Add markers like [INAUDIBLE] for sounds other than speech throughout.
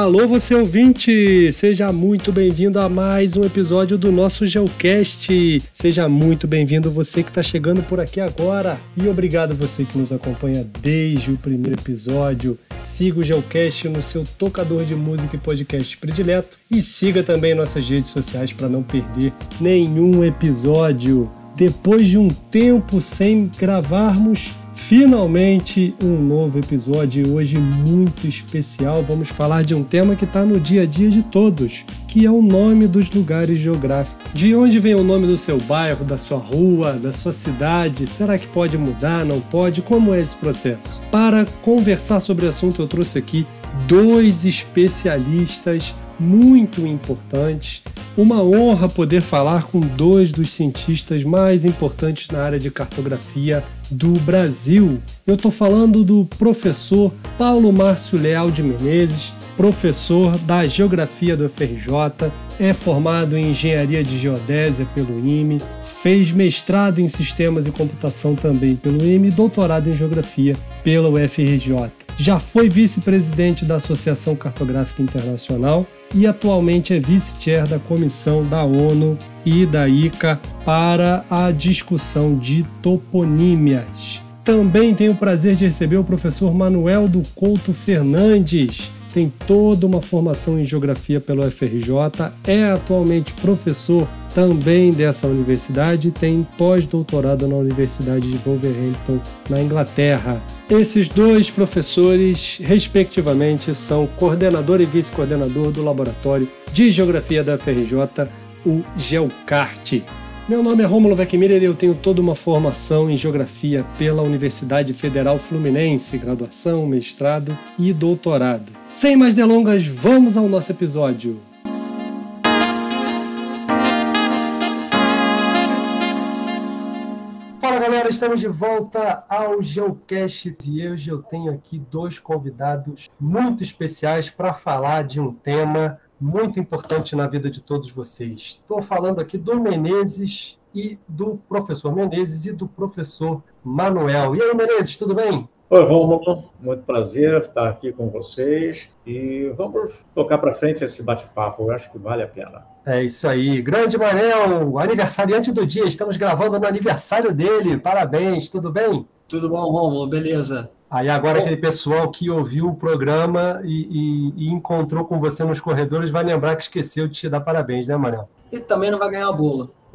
Alô, você ouvinte! Seja muito bem-vindo a mais um episódio do nosso Geocast. Seja muito bem-vindo você que está chegando por aqui agora. E obrigado você que nos acompanha desde o primeiro episódio. Siga o Geocast no seu tocador de música e podcast predileto. E siga também nossas redes sociais para não perder nenhum episódio. Depois de um tempo sem gravarmos, Finalmente, um novo episódio hoje muito especial. Vamos falar de um tema que está no dia a dia de todos, que é o nome dos lugares geográficos. De onde vem o nome do seu bairro, da sua rua, da sua cidade? Será que pode mudar? Não pode? Como é esse processo? Para conversar sobre o assunto, eu trouxe aqui dois especialistas muito importantes. Uma honra poder falar com dois dos cientistas mais importantes na área de cartografia do Brasil. Eu estou falando do professor Paulo Márcio Leal de Menezes, professor da Geografia do FRJ, é formado em Engenharia de Geodésia pelo IME, fez mestrado em Sistemas e Computação também pelo IME e doutorado em Geografia pela UFRJ. Já foi vice-presidente da Associação Cartográfica Internacional e atualmente é vice-chair da Comissão da ONU e da ICA para a discussão de toponímias. Também tenho o prazer de receber o professor Manuel do Couto Fernandes. Tem toda uma formação em geografia pelo FRJ, é atualmente professor também dessa universidade, tem pós-doutorado na Universidade de Wolverhampton, na Inglaterra. Esses dois professores, respectivamente, são coordenador e vice-coordenador do Laboratório de Geografia da FRJ, o GeoCart. Meu nome é Rômulo Weckmiller e eu tenho toda uma formação em Geografia pela Universidade Federal Fluminense, graduação, mestrado e doutorado. Sem mais delongas, vamos ao nosso episódio. galera, estamos de volta ao Geocast e hoje eu tenho aqui dois convidados muito especiais para falar de um tema muito importante na vida de todos vocês. Estou falando aqui do Menezes e do professor Menezes e do professor Manuel. E aí, Menezes, tudo bem? Oi, Romulo, muito prazer estar aqui com vocês e vamos tocar para frente esse bate-papo, eu acho que vale a pena. É isso aí, grande Manel, aniversariante do dia, estamos gravando no aniversário dele, parabéns, tudo bem? Tudo bom, Romulo, beleza. Aí agora bom. aquele pessoal que ouviu o programa e, e, e, encontrou com você nos corredores vai lembrar que esqueceu de te dar parabéns, né, Manel? E também não vai ganhar a bola. [LAUGHS]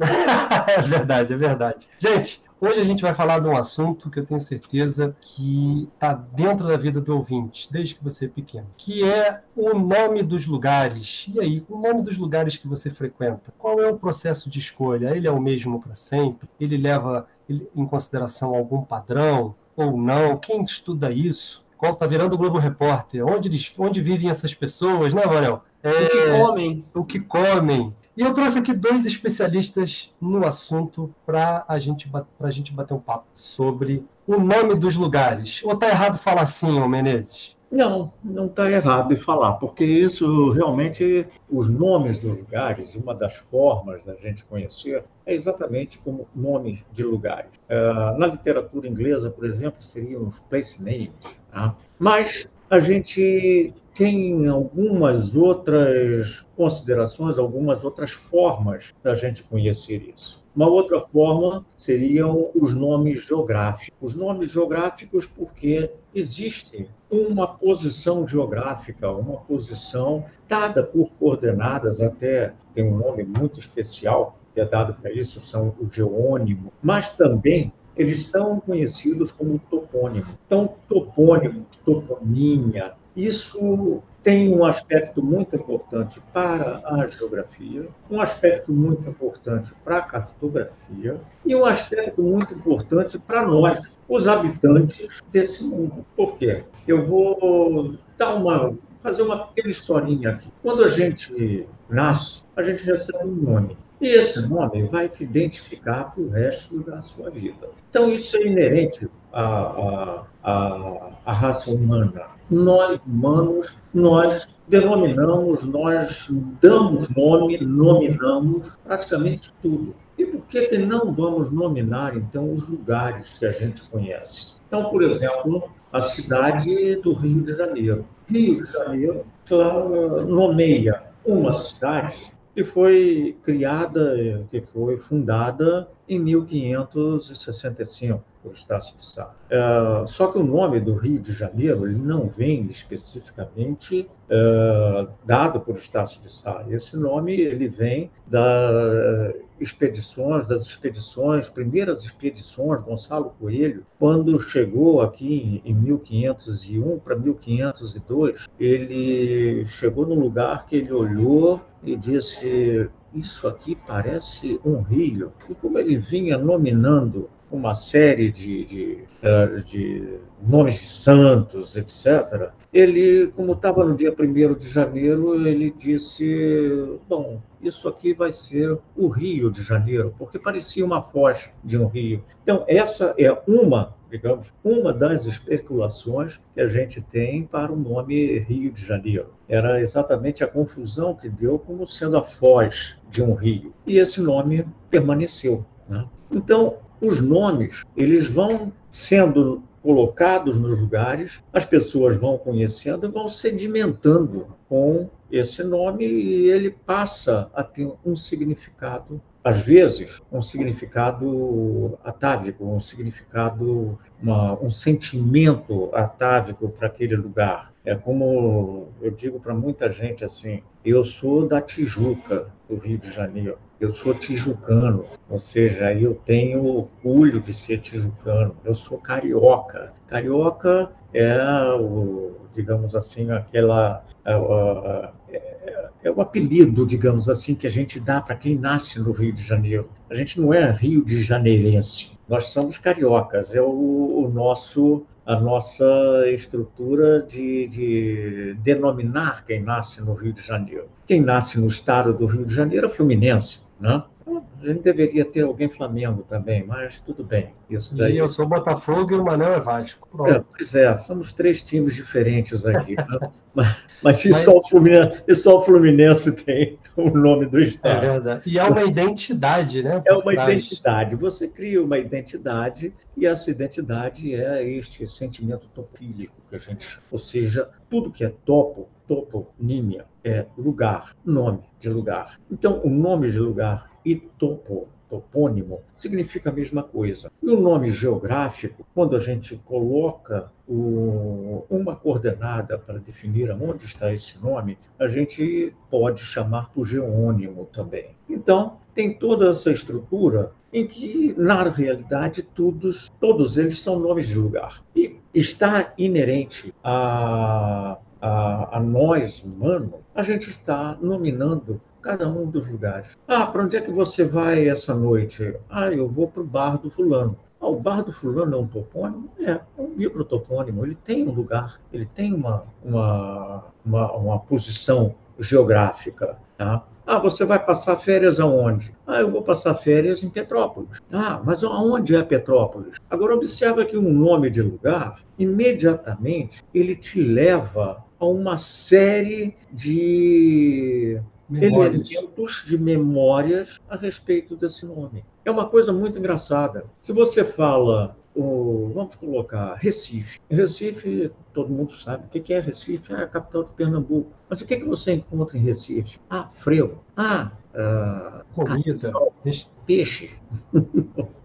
é verdade, é verdade. Gente, Hoje a gente vai falar de um assunto que eu tenho certeza que está dentro da vida do ouvinte, desde que você é pequeno, que é o nome dos lugares. E aí, o nome dos lugares que você frequenta? Qual é o processo de escolha? Ele é o mesmo para sempre? Ele leva em consideração algum padrão ou não? Quem estuda isso? Qual está virando o Globo Repórter? Onde, eles, onde vivem essas pessoas, né, Manuel? É, o que comem. O que comem. E eu trouxe aqui dois especialistas no assunto para a gente, a gente bater um papo sobre o nome dos lugares. Ou está errado falar assim, ô Menezes? Não, não está errado de falar, porque isso realmente, os nomes dos lugares, uma das formas da gente conhecer é exatamente como nomes de lugares. Uh, na literatura inglesa, por exemplo, seriam os place names. Tá? Mas a gente tem algumas outras considerações, algumas outras formas da gente conhecer isso. Uma outra forma seriam os nomes geográficos. Os nomes geográficos porque existe uma posição geográfica, uma posição dada por coordenadas, até tem um nome muito especial que é dado para isso, são o geônimo, mas também eles são conhecidos como topônimo. Então, topônimo, toponímia, isso tem um aspecto muito importante para a geografia, um aspecto muito importante para a cartografia e um aspecto muito importante para nós, os habitantes desse mundo. Por quê? Eu vou dar uma fazer uma pequena historinha aqui. Quando a gente nasce, a gente recebe um nome. E esse nome vai te identificar para o resto da sua vida. Então, isso é inerente à, à, à raça humana nós humanos, nós denominamos, nós damos nome, nominamos praticamente tudo. E por que, que não vamos nominar, então, os lugares que a gente conhece? Então, por exemplo, a cidade do Rio de Janeiro. Rio de Janeiro nomeia uma cidade que foi criada, que foi fundada em 1565 por Estácio de Sá. Uh, só que o nome do Rio de Janeiro ele não vem especificamente uh, dado por Estácio de Sá. Esse nome ele vem da expedições, das expedições, primeiras expedições, Gonçalo Coelho, quando chegou aqui em 1501 para 1502, ele chegou num lugar que ele olhou e disse: Isso aqui parece um rio. E como ele vinha nominando uma série de, de, eh, de, nomes de santos, etc., ele, como estava no dia 1 de janeiro, ele disse: Bom, isso aqui vai ser o Rio de Janeiro, porque parecia uma foz de um rio. Então, essa é uma, digamos, uma das especulações que a gente tem para o nome Rio de Janeiro. Era exatamente a confusão que deu como sendo a foz de um rio. E esse nome permaneceu. Né? Então, os nomes, eles vão sendo colocados nos lugares, as pessoas vão conhecendo e vão sedimentando com esse nome e ele passa a ter um significado, às vezes, um significado atávico, um significado, uma, um sentimento atávico para aquele lugar. É como eu digo para muita gente assim, eu sou da Tijuca, do Rio de Janeiro. Eu sou tijucano, ou seja, eu tenho orgulho de ser tijucano. Eu sou carioca. Carioca é o, digamos assim, aquela é, é, é o apelido, digamos assim, que a gente dá para quem nasce no Rio de Janeiro. A gente não é Rio de Janeirense. Nós somos cariocas. É o, o nosso a nossa estrutura de, de, denominar quem nasce no Rio de Janeiro. Quem nasce no estado do Rio de Janeiro é fluminense, né? A gente deveria ter alguém Flamengo também, mas tudo bem. Isso daí... E eu sou Botafogo e o Manel é Vasco. É, pois é, somos três times diferentes aqui. Né? [LAUGHS] mas, mas, se, mas... Só o Fluminense, tem [LAUGHS] o nome do estado. É verdade. E é uma identidade, né? É uma trás. identidade. Você cria uma identidade e essa identidade é este sentimento topílico que a gente, ou seja, tudo que é topo, toponímia, é lugar, nome de lugar. Então, o nome de lugar e topo, topônimo, significa a mesma coisa. E o nome geográfico, quando a gente coloca o, uma coordenada para definir aonde está esse nome, a gente pode chamar por geônimo também. Então, tem toda essa estrutura em que, na realidade, todos, todos eles são nomes de lugar. E está inerente a, a, a nós, humano, a gente está nominando cada um dos lugares. Ah, para onde é que você vai essa noite? Ah, eu vou para o bar do fulano. Ah, o bar do fulano é um topônimo? É, é um microtopônimo. Ele tem um lugar, ele tem uma, uma, uma, uma posição geográfica. Tá? Ah, você vai passar férias aonde? Ah, eu vou passar férias em Petrópolis. Ah, mas aonde é Petrópolis? Agora observa que um nome de lugar, imediatamente, ele te leva a uma série de. Elementos de memórias a respeito desse nome. É uma coisa muito engraçada. Se você fala, o, vamos colocar Recife. Recife, todo mundo sabe o que é Recife, é a capital de Pernambuco. Mas o que, é que você encontra em Recife? Ah, frevo. Ah, uh, comida. peixe.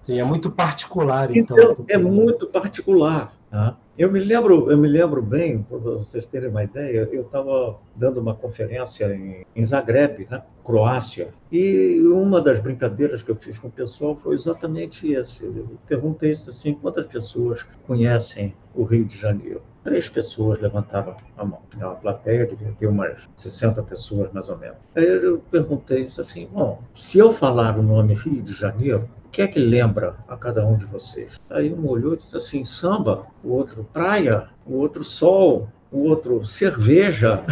Sim, é muito particular, então. Então, é muito particular. Tá? Eu me lembro, eu me lembro bem, para vocês terem uma ideia, eu estava dando uma conferência em, em Zagreb, né, Croácia, e uma das brincadeiras que eu fiz com o pessoal foi exatamente essa. Eu perguntei assim, quantas pessoas conhecem o Rio de Janeiro? Três pessoas levantaram a mão. A plateia devia ter umas 60 pessoas, mais ou menos. Aí eu perguntei assim, bom, se eu falar o nome Rio de Janeiro, que é que lembra a cada um de vocês? Aí um olhou e disse assim, samba, o outro praia, o outro sol, o outro cerveja,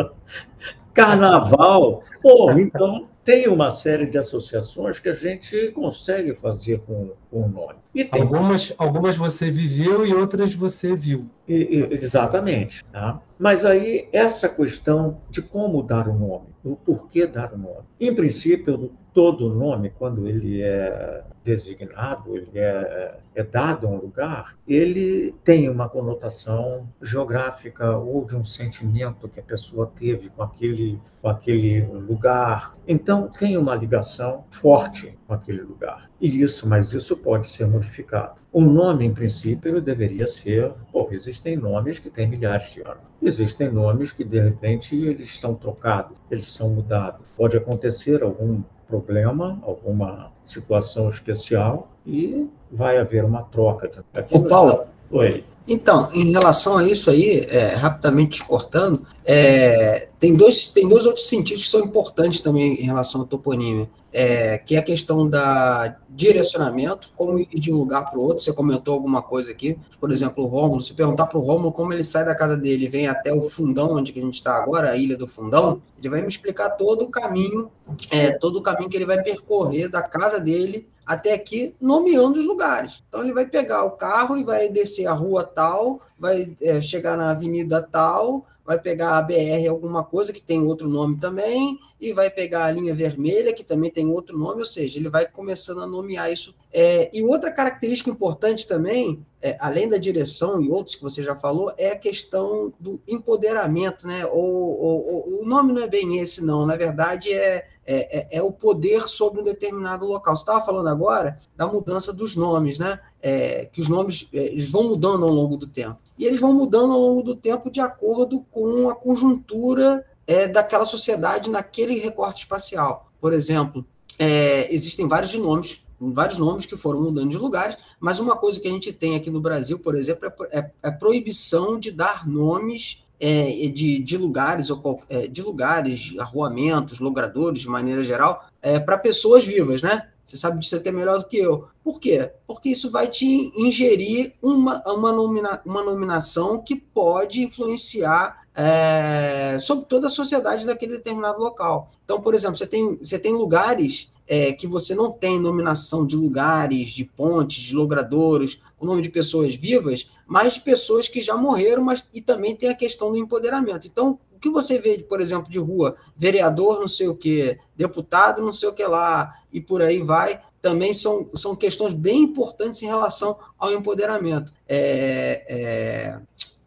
[LAUGHS] carnaval. Pô, então tem uma série de associações que a gente consegue fazer com, com o nome. E tem... algumas, algumas você viveu e outras você viu. E, e, exatamente. Tá? Mas aí, essa questão de como dar o nome, o porquê dar o nome. Em princípio, todo nome, quando ele é designado, ele é, é, dado a um lugar, ele tem uma conotação geográfica ou de um sentimento que a pessoa teve com aquele, com aquele lugar. Então, tem uma ligação forte com aquele lugar. E isso, mas isso pode ser modificado. O nome, em princípio, deveria ser. Bom, existem nomes que têm milhares de anos. Existem nomes que, de repente, eles são trocados, eles são mudados. Pode acontecer algum problema, alguma situação especial e vai haver uma troca. Aqui Ô, Paulo, Oi. Então, em relação a isso aí, é, rapidamente te cortando, é, tem, dois, tem dois outros sentidos que são importantes também em relação ao toponímia, é, que é a questão da direcionamento, como ir de um lugar para o outro. Você comentou alguma coisa aqui, por exemplo, o Rômulo. Se perguntar para o Rômulo como ele sai da casa dele e vem até o fundão, onde a gente está agora, a ilha do fundão, ele vai me explicar todo o caminho, é, todo o caminho que ele vai percorrer da casa dele até aqui, nomeando os lugares. Então ele vai pegar o carro e vai descer a rua tal, vai é, chegar na avenida tal, vai pegar a BR alguma coisa que tem outro nome também, e vai pegar a linha vermelha, que também tem outro nome, ou seja, ele vai começando a nomear isso. É, e outra característica importante também, é, além da direção e outros que você já falou, é a questão do empoderamento, né? Ou, o nome não é bem esse, não. Na verdade, é, é, é, é o poder sobre um determinado local. Você estava falando agora da mudança dos nomes, né? É, que os nomes é, eles vão mudando ao longo do tempo e eles vão mudando ao longo do tempo de acordo com a conjuntura é, daquela sociedade naquele recorte espacial. Por exemplo, é, existem vários nomes, vários nomes que foram mudando de lugares, mas uma coisa que a gente tem aqui no Brasil, por exemplo, é, é, é proibição de dar nomes é, de, de, lugares ou é, de lugares, arruamentos, logradores de maneira geral, é, para pessoas vivas, né? Você sabe disso até melhor do que eu. Por quê? Porque isso vai te ingerir uma, uma, nomina, uma nominação que pode influenciar é, sobre toda a sociedade daquele determinado local. Então, por exemplo, você tem, você tem lugares é, que você não tem nominação de lugares, de pontes, de logradouros, o nome de pessoas vivas, mas de pessoas que já morreram, mas e também tem a questão do empoderamento. Então, que você vê, por exemplo, de rua, vereador não sei o que, deputado não sei o que lá, e por aí vai, também são, são questões bem importantes em relação ao empoderamento. É, é,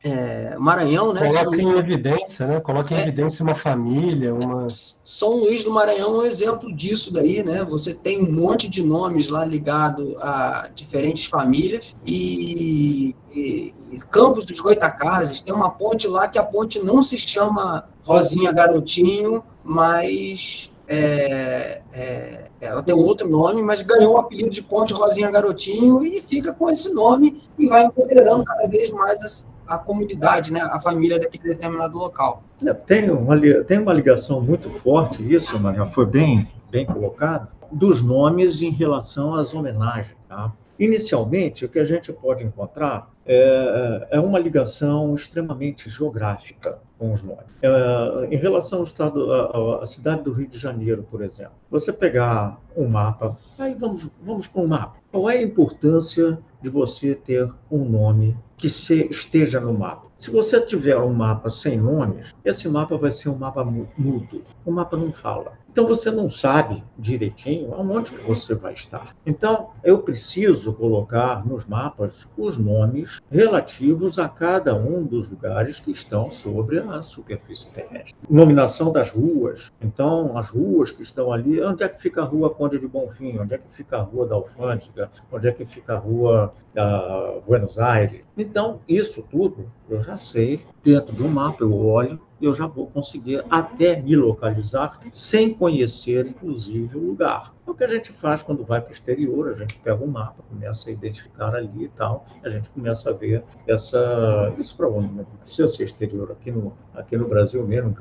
é, Maranhão, né? Coloca em evidência, né? Coloca em é, evidência uma família, uma. São Luís do Maranhão é um exemplo disso daí, né? Você tem um monte de nomes lá ligado a diferentes famílias e, e, e Campos dos Goitacazes tem uma ponte lá que a ponte não se chama Rosinha Garotinho, mas é, é, ela tem um outro nome, mas ganhou o apelido de Ponte Rosinha Garotinho e fica com esse nome e vai empoderando cada vez mais a, a comunidade, né, a família daquele determinado local. É, tem uma, tem uma ligação muito forte, isso, Maria, foi bem, bem colocado, dos nomes em relação às homenagens. Tá? Inicialmente, o que a gente pode encontrar é, é uma ligação extremamente geográfica os nomes. É, em relação ao estado, à, à, cidade do Rio de Janeiro, por exemplo, você pegar um mapa, aí vamos, vamos para um mapa. Qual é a importância de você ter um nome que se, esteja no mapa? Se você tiver um mapa sem nomes, esse mapa vai ser um mapa mudo. O mapa não fala. Então você não sabe direitinho aonde você vai estar. Então eu preciso colocar nos mapas os nomes relativos a cada um dos lugares que estão sobre a superfície terrestre. Nominação das ruas. Então as ruas que estão ali, onde é que fica a rua Conde de Bonfim? Onde é que fica a rua da Alfândega? Onde é que fica a rua da Buenos Aires? Então isso tudo eu já sei dentro do mapa eu olho eu já vou conseguir até me localizar sem conhecer, inclusive, o lugar. É o que a gente faz quando vai para o exterior, a gente pega um mapa, começa a identificar ali e tal, a gente começa a ver essa. Isso para onde? Não precisa ser exterior, aqui no, aqui no Brasil mesmo,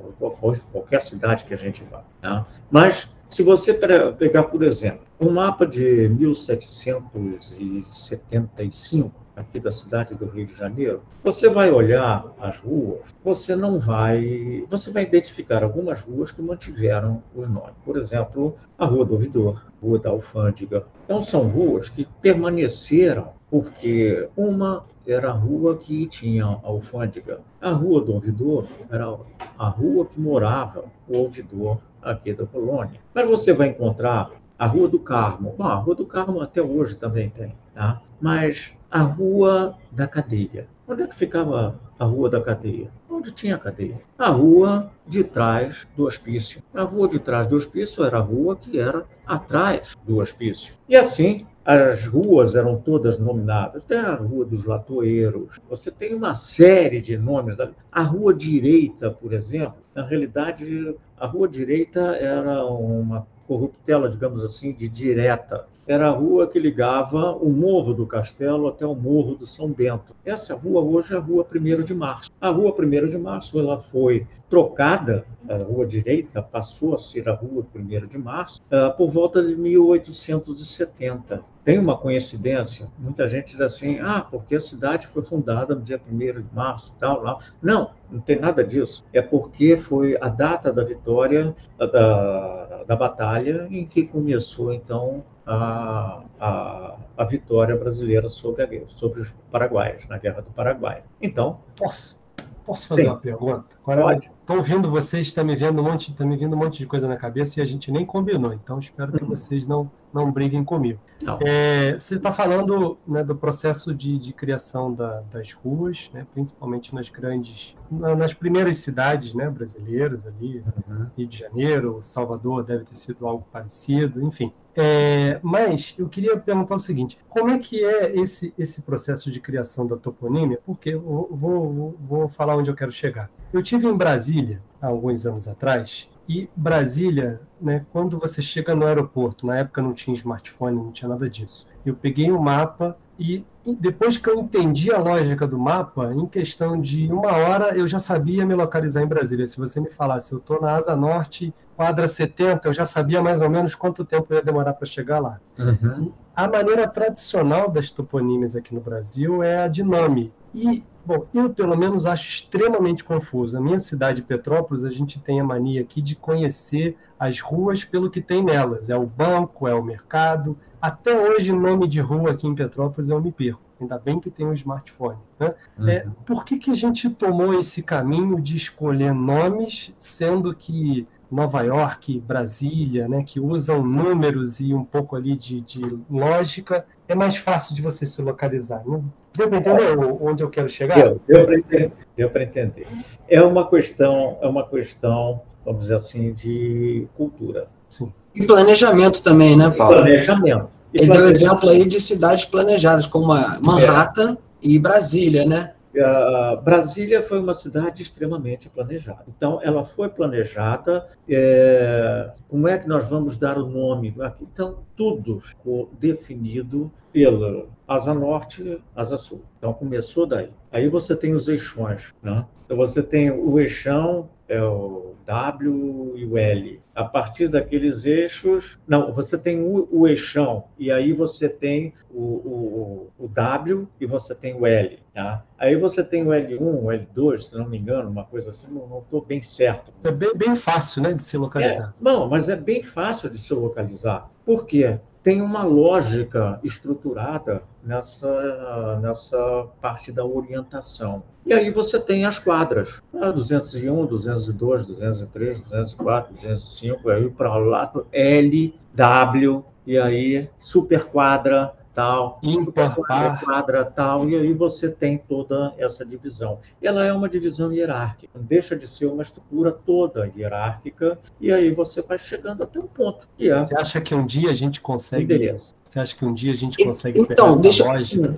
qualquer cidade que a gente vá. Né? Mas se você pegar, por exemplo, um mapa de 1775, aqui da cidade do Rio de Janeiro, você vai olhar as ruas, você não vai, você vai identificar algumas ruas que mantiveram os nomes. Por exemplo, a Rua do Ouvidor, Rua da Alfândega. Então são ruas que permaneceram porque uma era a rua que tinha a alfândega. A rua do ouvidor era a rua que morava o ouvidor aqui da colônia. Mas você vai encontrar a Rua do Carmo. Bom, a Rua do Carmo até hoje também tem, tá? Mas a Rua da Cadeia. Onde é que ficava a Rua da Cadeia? Onde tinha a cadeia? A rua de trás do hospício. A rua de trás do hospício era a rua que era atrás do hospício. E assim, as ruas eram todas nominadas. Tem a Rua dos Latoeiros, você tem uma série de nomes. A Rua Direita, por exemplo, na realidade, a Rua Direita era uma corruptela, digamos assim, de direta. Era a rua que ligava o Morro do Castelo até o Morro do São Bento. Essa rua hoje é a Rua 1 de Março. A Rua 1 de Março ela foi trocada, a Rua Direita passou a ser a Rua 1 de Março, eh, por volta de 1870. Tem uma coincidência, muita gente diz assim, ah, porque a cidade foi fundada no dia 1 de março, tal, lá. Não, não tem nada disso. É porque foi a data da vitória da, da batalha em que começou, então, a, a, a vitória brasileira sobre, a, sobre os paraguaios, na Guerra do Paraguai. Então... Posso, posso fazer Sim. uma pergunta? Pode. Estou ouvindo vocês, está me vendo um monte, está me vindo um monte de coisa na cabeça e a gente nem combinou. Então espero que uhum. vocês não não briguem comigo. É, você está falando né, do processo de, de criação da, das ruas, né, principalmente nas grandes, nas primeiras cidades né, brasileiras ali, uhum. Rio de Janeiro, Salvador deve ter sido algo parecido, enfim. É, mas eu queria perguntar o seguinte: como é que é esse, esse processo de criação da toponímia? Porque eu vou, vou, vou falar onde eu quero chegar. Eu tive em Brasília há alguns anos atrás e Brasília, né, quando você chega no aeroporto, na época não tinha smartphone, não tinha nada disso. Eu peguei o um mapa e depois que eu entendi a lógica do mapa, em questão de uma hora eu já sabia me localizar em Brasília. Se você me falasse, eu estou na Asa Norte, quadra 70, eu já sabia mais ou menos quanto tempo ia demorar para chegar lá. Uhum. A maneira tradicional das toponímias aqui no Brasil é a de nome. E Bom, eu pelo menos acho extremamente confuso. A minha cidade, Petrópolis, a gente tem a mania aqui de conhecer as ruas pelo que tem nelas. É o banco, é o mercado. Até hoje, nome de rua aqui em Petrópolis eu me perco. Ainda bem que tem um smartphone. Né? Uhum. É, por que, que a gente tomou esse caminho de escolher nomes, sendo que Nova York, Brasília, né, que usam números e um pouco ali de, de lógica, é mais fácil de você se localizar. Né? Deu para entender onde eu quero chegar? Deu, deu para entender. Entender. É uma questão, é uma questão, vamos dizer assim, de cultura. Sim. E planejamento também, né, Paulo? E planejamento. E Ele planejamento. deu exemplo aí de cidades planejadas, como a Manhattan é. e Brasília, né? Uh, Brasília foi uma cidade extremamente planejada. Então, ela foi planejada. É, como é que nós vamos dar o nome? Então, tudo ficou definido pela Asa Norte, Asa Sul. Então, começou daí. Aí você tem os eixões. Né? Então, você tem o eixão, é o W e o L. A partir daqueles eixos, não, você tem o, o eixão e aí você tem o, o, o, W e você tem o L, tá? Aí você tem o L1, o L2, se não me engano, uma coisa assim, não estou bem certo. É bem, bem fácil, né, de se localizar. É, não, mas é bem fácil de se localizar. Por quê? Tem uma lógica estruturada nessa, nessa parte da orientação. E aí você tem as quadras, 201, 202, 203, 204, 205, aí para lá, L, W, e aí superquadra, tal, ímpar, quadra, tal, e aí você tem toda essa divisão. Ela é uma divisão hierárquica, não deixa de ser uma estrutura toda hierárquica, e aí você vai chegando até um ponto que é... Você acha que um dia a gente consegue... Endereço. Você acha que um dia a gente consegue então, pegar deixa, lógica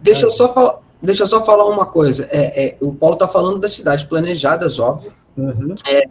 Deixa eu só falar... Deixa eu só falar uma coisa. É, é o Paulo está falando das cidades planejadas, óbvio. Uhum. É,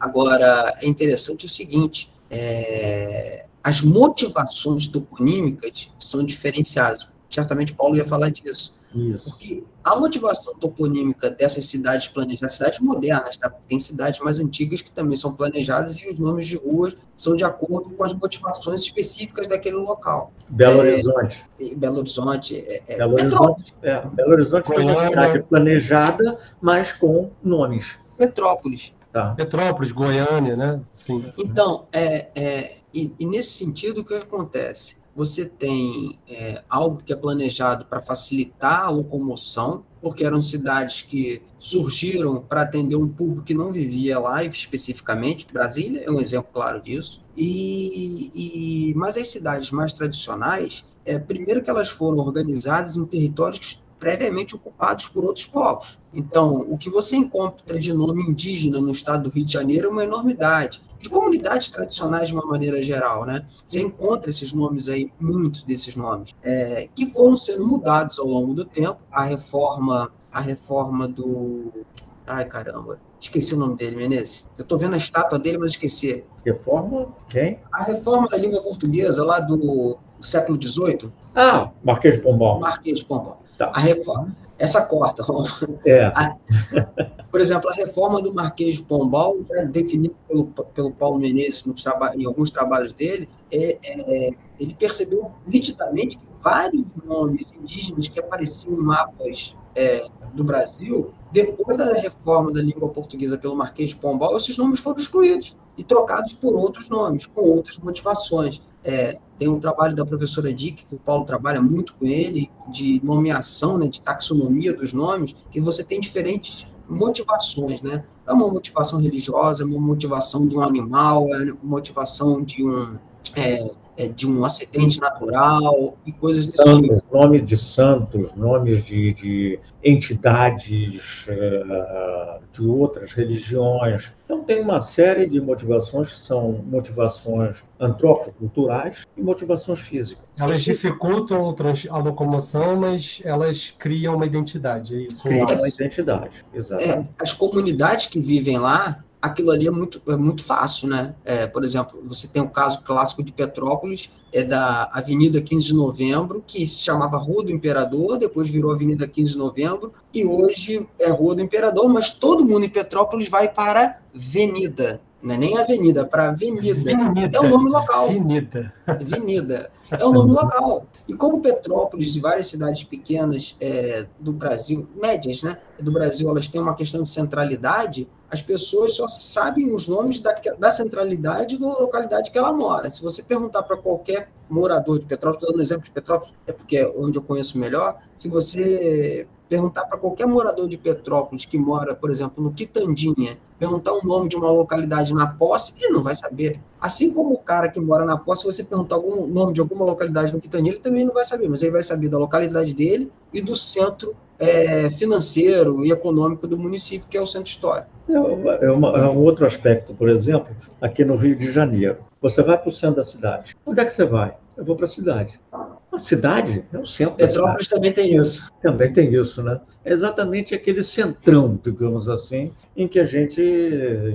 agora, é interessante o seguinte: é, as motivações toponímicas são diferenciadas. Certamente Paulo ia falar disso. Isso. Porque a motivação toponímica dessas cidades planejadas, cidades modernas, tá? tem cidades mais antigas que também são planejadas e os nomes de ruas são de acordo com as motivações específicas daquele local. Belo é, Horizonte. Belo Horizonte. É, é, Belo, Horizonte é, Belo Horizonte foi uma cidade planejada, mas com nomes. Petrópolis. Tá. Petrópolis, Goiânia, né? Sim. Então, é, é, e, e, nesse sentido, o que acontece? você tem é, algo que é planejado para facilitar a locomoção, porque eram cidades que surgiram para atender um público que não vivia lá especificamente. Brasília é um exemplo claro disso. E, e mas as cidades mais tradicionais, é, primeiro que elas foram organizadas em territórios previamente ocupados por outros povos. Então, o que você encontra de nome indígena no estado do Rio de Janeiro é uma enormidade. De comunidades tradicionais de uma maneira geral, né? Você encontra esses nomes aí, muitos desses nomes, é, que foram sendo mudados ao longo do tempo. A reforma, a reforma do. Ai, caramba. Esqueci o nome dele, Menezes. Eu estou vendo a estátua dele, mas esqueci. Reforma? Quem? A reforma da língua portuguesa lá do século XVIII. Ah, Marquês de Pombal. Marquês de Pombal. Tá. A reforma. Essa corta. É. A, por exemplo, a reforma do Marquês de Pombal, já definida pelo, pelo Paulo Menezes nos em alguns trabalhos dele, é, é, ele percebeu nitidamente que vários nomes indígenas que apareciam em mapas é, do Brasil, depois da reforma da língua portuguesa pelo Marquês de Pombal, esses nomes foram excluídos e trocados por outros nomes, com outras motivações. Tem um trabalho da professora Dick, que o Paulo trabalha muito com ele, de nomeação, né, de taxonomia dos nomes, que você tem diferentes motivações, né? É uma motivação religiosa, é uma motivação de um animal, é uma motivação de um, é, é, de um acidente natural e coisas desse santos, tipo. Nomes de santos, nomes de, de entidades é, de outras religiões. Então, tem uma série de motivações que são motivações antropoculturais e motivações físicas. Elas dificultam a locomoção, mas elas criam uma identidade, é isso? Criam uma identidade, exatamente. É, as comunidades que vivem lá, aquilo ali é muito, é muito fácil, né? É, por exemplo, você tem o caso clássico de Petrópolis, é da Avenida 15 de Novembro, que se chamava Rua do Imperador, depois virou Avenida 15 de Novembro, e hoje é Rua do Imperador, mas todo mundo em Petrópolis vai para Avenida, não é nem avenida, para avenida. avenida. É o nome local. Avenida. Avenida. É o nome local. E como Petrópolis e várias cidades pequenas é, do Brasil, médias, né, do Brasil, elas têm uma questão de centralidade, as pessoas só sabem os nomes da, da centralidade da localidade que ela mora. Se você perguntar para qualquer morador de Petrópolis, dando um exemplo de Petrópolis, é porque é onde eu conheço melhor, se você perguntar para qualquer morador de Petrópolis que mora, por exemplo, no Quitandinha, perguntar o nome de uma localidade na posse, ele não vai saber. Assim como o cara que mora na posse, se você perguntar o nome de alguma localidade no Quitandinha, ele também não vai saber, mas ele vai saber da localidade dele e do centro é, financeiro e econômico do município, que é o centro histórico. É, é, uma, é um outro aspecto, por exemplo, aqui no Rio de Janeiro. Você vai para o centro da cidade. Onde é que você vai? Eu vou para a cidade. A cidade é o centro Petrópolis também tem isso. Também tem isso, né? É exatamente aquele centrão, digamos assim, em que a gente,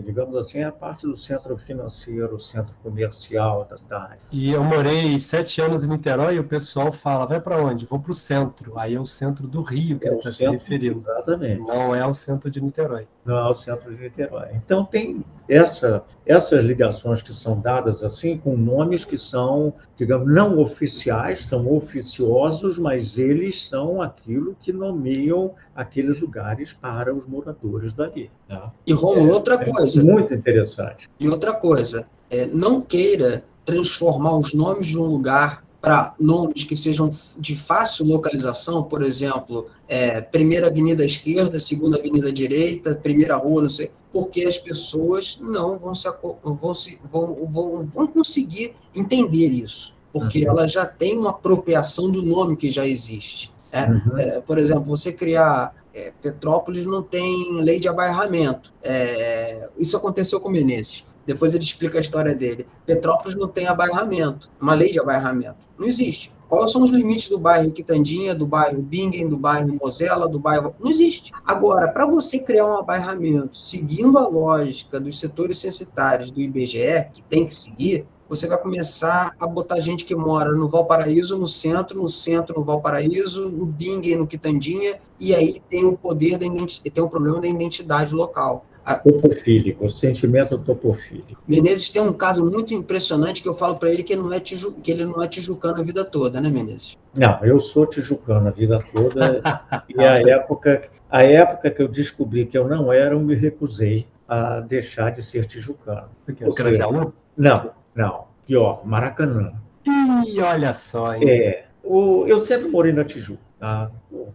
digamos assim, é a parte do centro financeiro, centro comercial da cidade. E eu morei sete anos em Niterói e o pessoal fala, vai para onde? Vou para o centro. Aí é o centro do Rio que é ele está se referindo. Exatamente. Não é o centro de Niterói. Não é o centro de Niterói. Então tem essa, essas ligações que são dadas assim, com nomes que são, digamos, não oficiais, são oficiosos, mas eles são aquilo que nomeiam aqueles lugares para os moradores dali. Né? E Romulo, outra é, coisa. É muito interessante. E outra coisa, é, não queira transformar os nomes de um lugar para nomes que sejam de fácil localização, por exemplo, é, primeira avenida à esquerda, segunda avenida à direita, primeira rua, não sei, porque as pessoas não vão se vão, se, vão, vão, vão conseguir entender isso, porque uhum. ela já tem uma apropriação do nome que já existe. É, uhum. é, por exemplo, você criar é, Petrópolis não tem lei de abairramento. É, isso aconteceu com Menezes. Depois ele explica a história dele. Petrópolis não tem abairramento, uma lei de abairramento. Não existe. Quais são os limites do bairro Quitandinha, do bairro Bingen, do bairro Mosela, do bairro. Não existe. Agora, para você criar um abairramento seguindo a lógica dos setores censitários do IBGE, que tem que seguir, você vai começar a botar gente que mora no Valparaíso, no centro, no centro, no Valparaíso, no Bingen, no Quitandinha, e aí tem o poder da tem o problema da identidade local. Topofílico, o sentimento topofílico. Menezes tem um caso muito impressionante que eu falo para ele que ele, não é tiju, que ele não é tijucano a vida toda, né, Menezes? Não, eu sou tijucano a vida toda. [LAUGHS] e a época, a época que eu descobri que eu não era, eu me recusei a deixar de ser tijucano. Porque seja, não, não, pior, Maracanã. Ih, olha só, hein? É. O, eu sempre morei na Tijuca. Tá?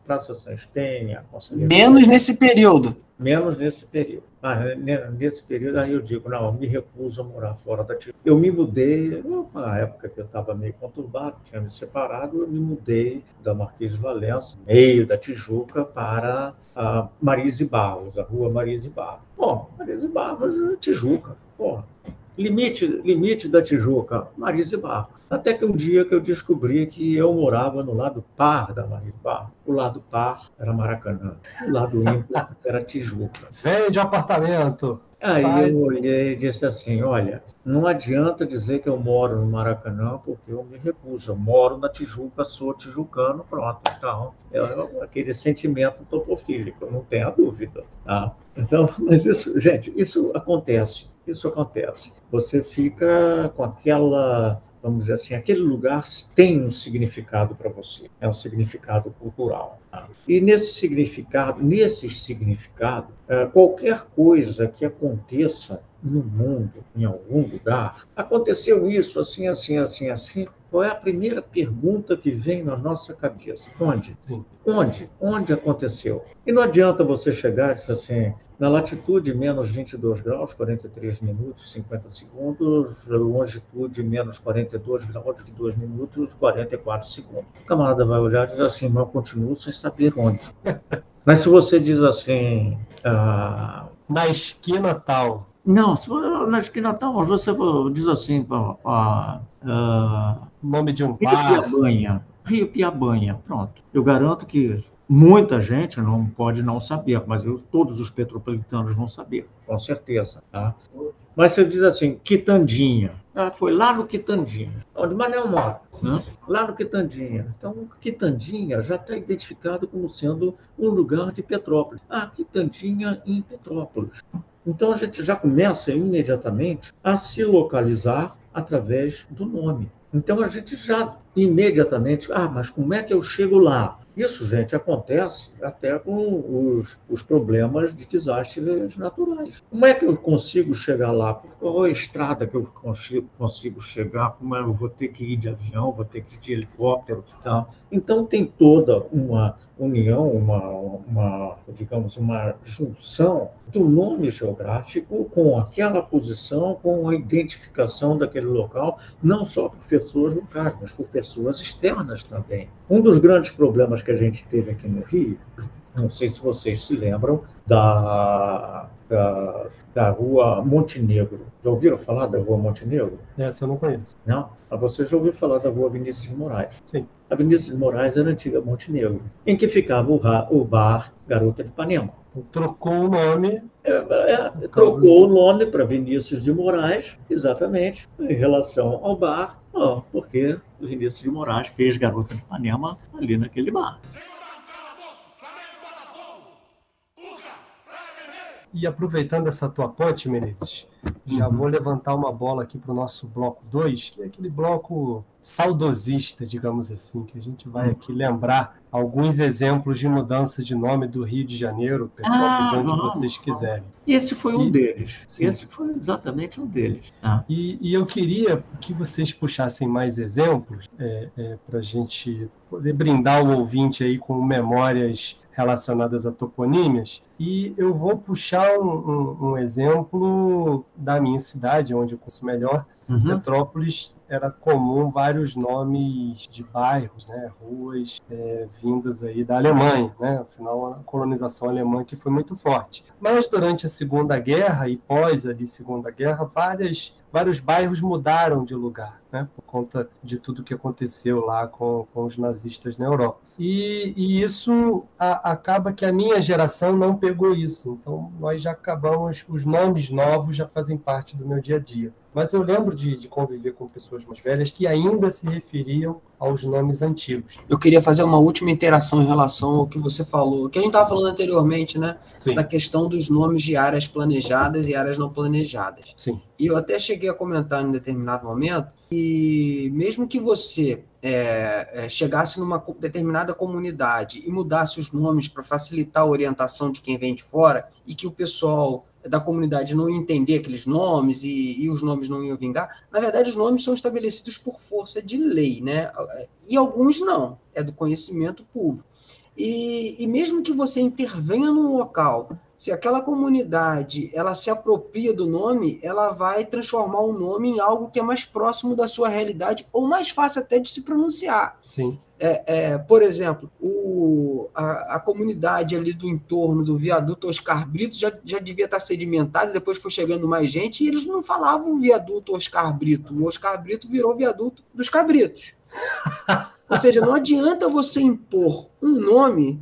Praça Sanstenha, Menos nesse período. Menos nesse período. Ah, nesse período aí eu digo, não, eu me recuso a morar fora da Tijuca. Eu me mudei, na época que eu estava meio conturbado, tinha me separado, eu me mudei da Marquês de Valença, meio da Tijuca, para a Marise Barros, a rua Marise Barros. Bom, Marise Barros, Tijuca. Pô, limite, limite da Tijuca, Marise Barros. Até que um dia que eu descobri que eu morava no lado par da Maris Barros. O lado par era Maracanã, o lado ímpar era Tijuca. Vende apartamento. Aí Sai. eu olhei e disse assim: olha, não adianta dizer que eu moro no Maracanã, porque eu me recuso. Eu moro na Tijuca, sou tijucano, pronto. Então, é aquele sentimento topofílico, não tenha dúvida. Tá? Então, [LAUGHS] mas isso, gente, isso acontece. Isso acontece. Você fica com aquela vamos dizer assim, aquele lugar tem um significado para você, é um significado cultural. Tá? E nesse significado, nesse significado, é, qualquer coisa que aconteça no mundo, em algum lugar, aconteceu isso, assim, assim, assim, assim, qual é a primeira pergunta que vem na nossa cabeça? Onde? Sim. Onde? Onde aconteceu? E não adianta você chegar e dizer assim, na latitude menos 22 graus, 43 minutos, 50 segundos, longitude menos 42 graus, de 2 minutos, 44 segundos. O camarada vai olhar e diz assim, mas eu continuo sem saber onde. [LAUGHS] mas se você diz assim... Ah, na esquina tal, não, na esquina tal, você diz assim, para Uh, nome de um Rio bar. Piabanha. Rio Piabanha, pronto. Eu garanto que muita gente não pode não saber, mas eu, todos os petropolitanos vão saber, com certeza. Tá? Mas você diz assim, Quitandinha. Ah, foi lá no Quitandinha, onde Manel mora. Né? Lá no Quitandinha. Então, Quitandinha já está identificado como sendo um lugar de Petrópolis. Ah, Quitandinha em Petrópolis. Então, a gente já começa imediatamente a se localizar através do nome. Então a gente já imediatamente, ah, mas como é que eu chego lá? Isso, gente, acontece até com os, os problemas de desastres naturais. Como é que eu consigo chegar lá? Por qual é a estrada que eu consigo, consigo chegar? Como é, eu vou ter que ir de avião, vou ter que ir de helicóptero? Tá? Então, tem toda uma união, uma, uma, digamos, uma junção do nome geográfico com aquela posição, com a identificação daquele local, não só por pessoas locais, mas por pessoas externas também. Um dos grandes problemas que a gente teve aqui no Rio, não sei se vocês se lembram, da, da, da rua Montenegro. Já ouviram falar da rua Montenegro? Essa eu não conheço. Não? Mas você já ouviu falar da rua Vinícius de Moraes? Sim. A Vinícius de Moraes era a antiga Montenegro, em que ficava o, o bar Garota de Ipanema. Trocou o nome. É, é, trocou o nome para Vinícius de Moraes, exatamente, em relação ao bar, ó, porque Vinícius de Moraes fez Garota de Ipanema ali naquele bar. E aproveitando essa tua ponte, Menezes, já uhum. vou levantar uma bola aqui para o nosso bloco 2, que é aquele bloco saudosista, digamos assim, que a gente vai uhum. aqui lembrar alguns exemplos de mudança de nome do Rio de Janeiro, Petrópolis, ah, onde vocês quiserem. Esse foi um e, deles. Sim. Esse foi exatamente um deles. Ah. E, e, eu queria que vocês puxassem mais exemplos é, é, para a gente poder brindar o ouvinte aí com memórias relacionadas a toponímias. E eu vou puxar um, um, um exemplo da minha cidade, onde eu conheço melhor, uhum. Petrópolis, era comum vários nomes de bairros, né, ruas é, vindas aí da Alemanha, né, afinal a colonização alemã que foi muito forte. Mas durante a Segunda Guerra e pós ali Segunda Guerra, várias vários bairros mudaram de lugar, né, por conta de tudo que aconteceu lá com, com os nazistas na Europa. E, e isso a, acaba que a minha geração não pegou isso. Então, nós já acabamos, os nomes novos já fazem parte do meu dia a dia. Mas eu lembro de, de, conviver com pessoas mais velhas que ainda se referiam aos nomes antigos. Eu queria fazer uma última interação em relação ao que você falou, que a gente estava falando anteriormente, né? Sim. Da questão dos nomes de áreas planejadas e áreas não planejadas. Sim. E eu até cheguei a comentar em determinado momento que, mesmo que você é, é, chegasse numa determinada comunidade e mudasse os nomes para facilitar a orientação de quem vem de fora e que o pessoal da comunidade não ia entender aqueles nomes e, e, os nomes não iam vingar. Na verdade, os nomes são estabelecidos por força de lei, né? E alguns não, é do conhecimento público. E, e mesmo que você intervenha num local, se aquela comunidade ela se apropria do nome, ela vai transformar o nome em algo que é mais próximo da sua realidade ou mais fácil até de se pronunciar. Sim. É, é, por exemplo, o, a, a, comunidade ali do entorno do viaduto Oscar Brito já, já devia estar sedimentada, depois foi chegando mais gente, e eles não falavam viaduto Oscar Brito. O Oscar Brito virou viaduto dos cabritos. [LAUGHS] Ou seja, não adianta você impor um nome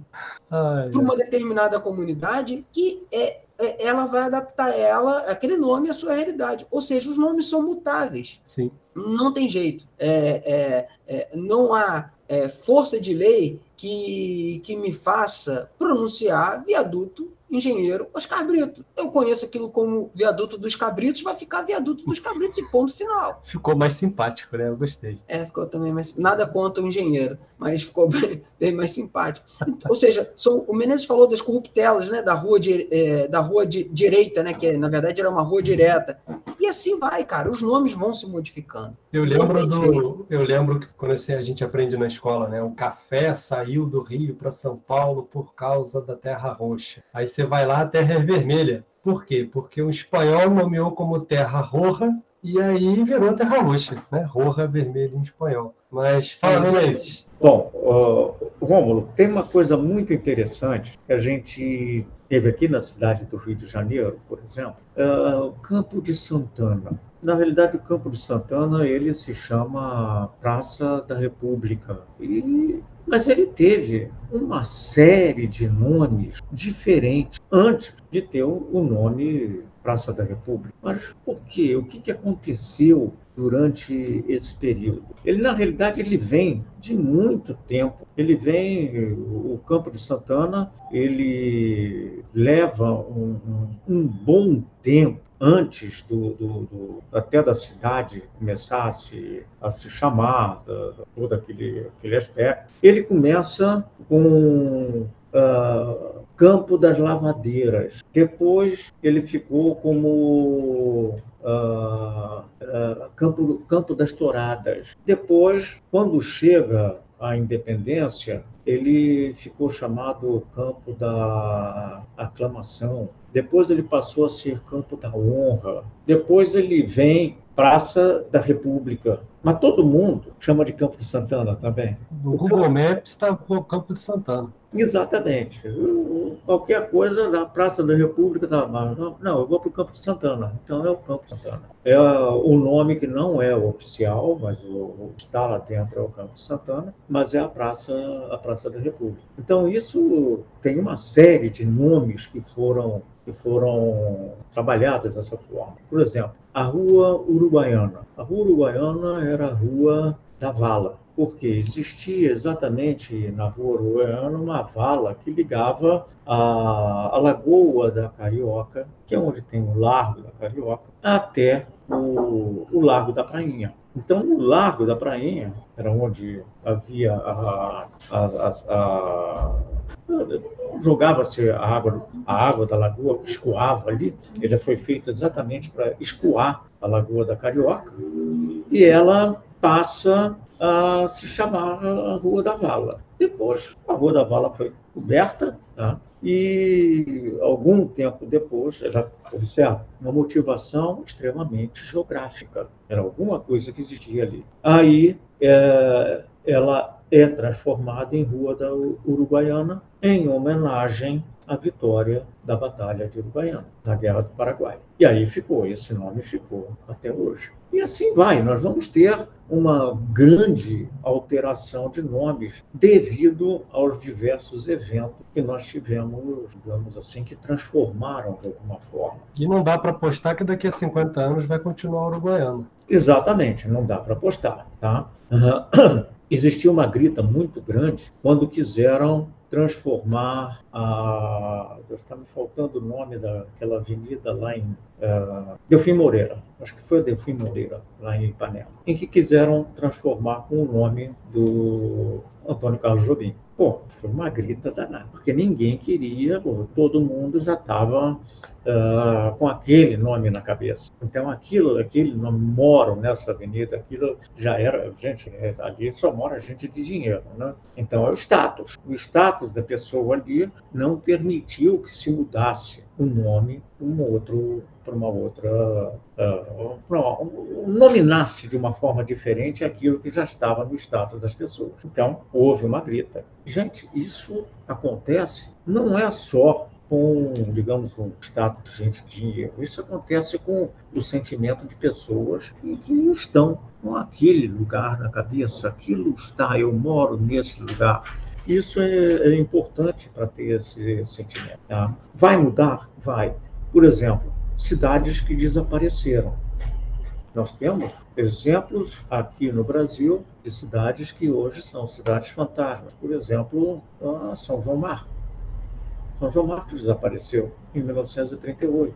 para uma determinada comunidade que é, é, ela vai adaptar ela, aquele nome à sua realidade. Ou seja, os nomes são mutáveis. Sim. Não tem jeito. É, é, é não há é, força de lei que, que me faça pronunciar viaduto engenheiro Oscar Brito. Eu conheço aquilo como viaduto dos cabritos, vai ficar viaduto dos cabritos e ponto final. Ficou mais simpático, né? Eu gostei. É, ficou também mais. Nada contra o engenheiro, mas ficou [LAUGHS] bem, bem mais simpático. Ou seja, são, o Menezes falou das corruptelas, né? Da rua, de, é, da rua de, direita, né? Que na verdade era uma rua direta. E assim vai, cara. Os nomes vão se modificando. Eu lembro do. Eu lembro que quando assim, a gente aprende na escola, né? O café saiu do Rio para São Paulo por causa da Terra Roxa. Aí você vai lá, a terra é vermelha. Por quê? Porque o espanhol nomeou como terra roja e aí virou terra roxa, né? Roja vermelha em espanhol. Mas falando isso. Bom, uh, Rômulo, tem uma coisa muito interessante que a gente teve aqui na cidade do Rio de Janeiro, por exemplo, uh, o Campo de Santana. Na realidade, o Campo de Santana ele se chama Praça da República e mas ele teve uma série de nomes diferentes antes de ter o nome Praça da República. Mas por quê? O que, que aconteceu durante esse período? Ele, na realidade, ele vem de muito tempo. Ele vem, o Campo de Santana, ele leva um, um, bom tempo antes do, do, do, até da cidade começar a se, a se chamar, da, todo aquele, aquele aspecto, ele começa com uh, Campo das Lavadeiras. Depois ele ficou como uh, uh, Campo, Campo das Touradas. Depois, quando chega a independência, ele ficou chamado Campo da Aclamação. Depois ele passou a ser Campo da Honra. Depois ele vem Praça da República. Mas todo mundo chama de Campo de Santana também. No Google Maps está o Campo de Santana. Exatamente. Qualquer coisa na Praça da República tá Não, eu vou para o Campo de Santana. Então é o Campo de Santana. É o nome que não é oficial, mas o, está lá dentro é o Campo de Santana, mas é a Praça, a Praça da República. Então isso tem uma série de nomes que foram que foram trabalhados dessa forma. Por exemplo, a Rua Uruguaiana. A Rua Uruguaiana era a Rua da Vala porque existia exatamente na Rua Uruguaiana uma vala que ligava a, a Lagoa da Carioca, que é onde tem o Largo da Carioca, até o, o Largo da Prainha. Então, o Largo da Prainha era onde havia a, a, a, a jogava-se a água, a água da lagoa, escoava ali. Ele foi feito exatamente para escoar a Lagoa da Carioca. E ela passa a se chamar a Rua da Vala. Depois, a Rua da Vala foi coberta, tá? e algum tempo depois, ela observa, uma motivação extremamente geográfica. Era alguma coisa que existia ali. Aí, é, ela é transformada em Rua da Uruguaiana, em homenagem à vitória da Batalha de Uruguaiana, na Guerra do Paraguai. E aí ficou, esse nome ficou até hoje. E assim vai, nós vamos ter uma grande alteração de nomes devido aos diversos eventos que nós tivemos, digamos assim, que transformaram de alguma forma. E não dá para apostar que daqui a 50 anos vai continuar uruguaiano. Exatamente, não dá para apostar. Tá? Uhum. [CLEARS THROAT] Existia uma grita muito grande quando quiseram transformar a. Está me faltando o nome daquela avenida lá em uh, Delfim Moreira, acho que foi a Delfim Moreira, lá em Ipanema, em que quiseram transformar com o nome do Antônio Carlos Jobim. Pô, foi uma grita danada, porque ninguém queria, todo mundo já estava uh, com aquele nome na cabeça. Então, aquilo, aquele nome, moro nessa avenida, aquilo já era, gente, é, ali só mora gente de dinheiro, né? Então, é o status. O status da pessoa ali não permitiu que se mudasse o nome um outro para uma outra uh, nominasse de uma forma diferente aquilo que já estava no status das pessoas. Então houve uma grita. Gente, isso acontece não é só com, digamos, um status de gente de dinheiro. Isso acontece com o sentimento de pessoas que, estão com aquele lugar na cabeça. Aquilo está, eu moro nesse lugar. Isso é, é importante para ter esse sentimento. Tá? Vai mudar? Vai. Por exemplo, cidades que desapareceram. Nós temos exemplos aqui no Brasil de cidades que hoje são cidades fantasmas. Por exemplo, São João Marcos. São João Marcos desapareceu em 1938.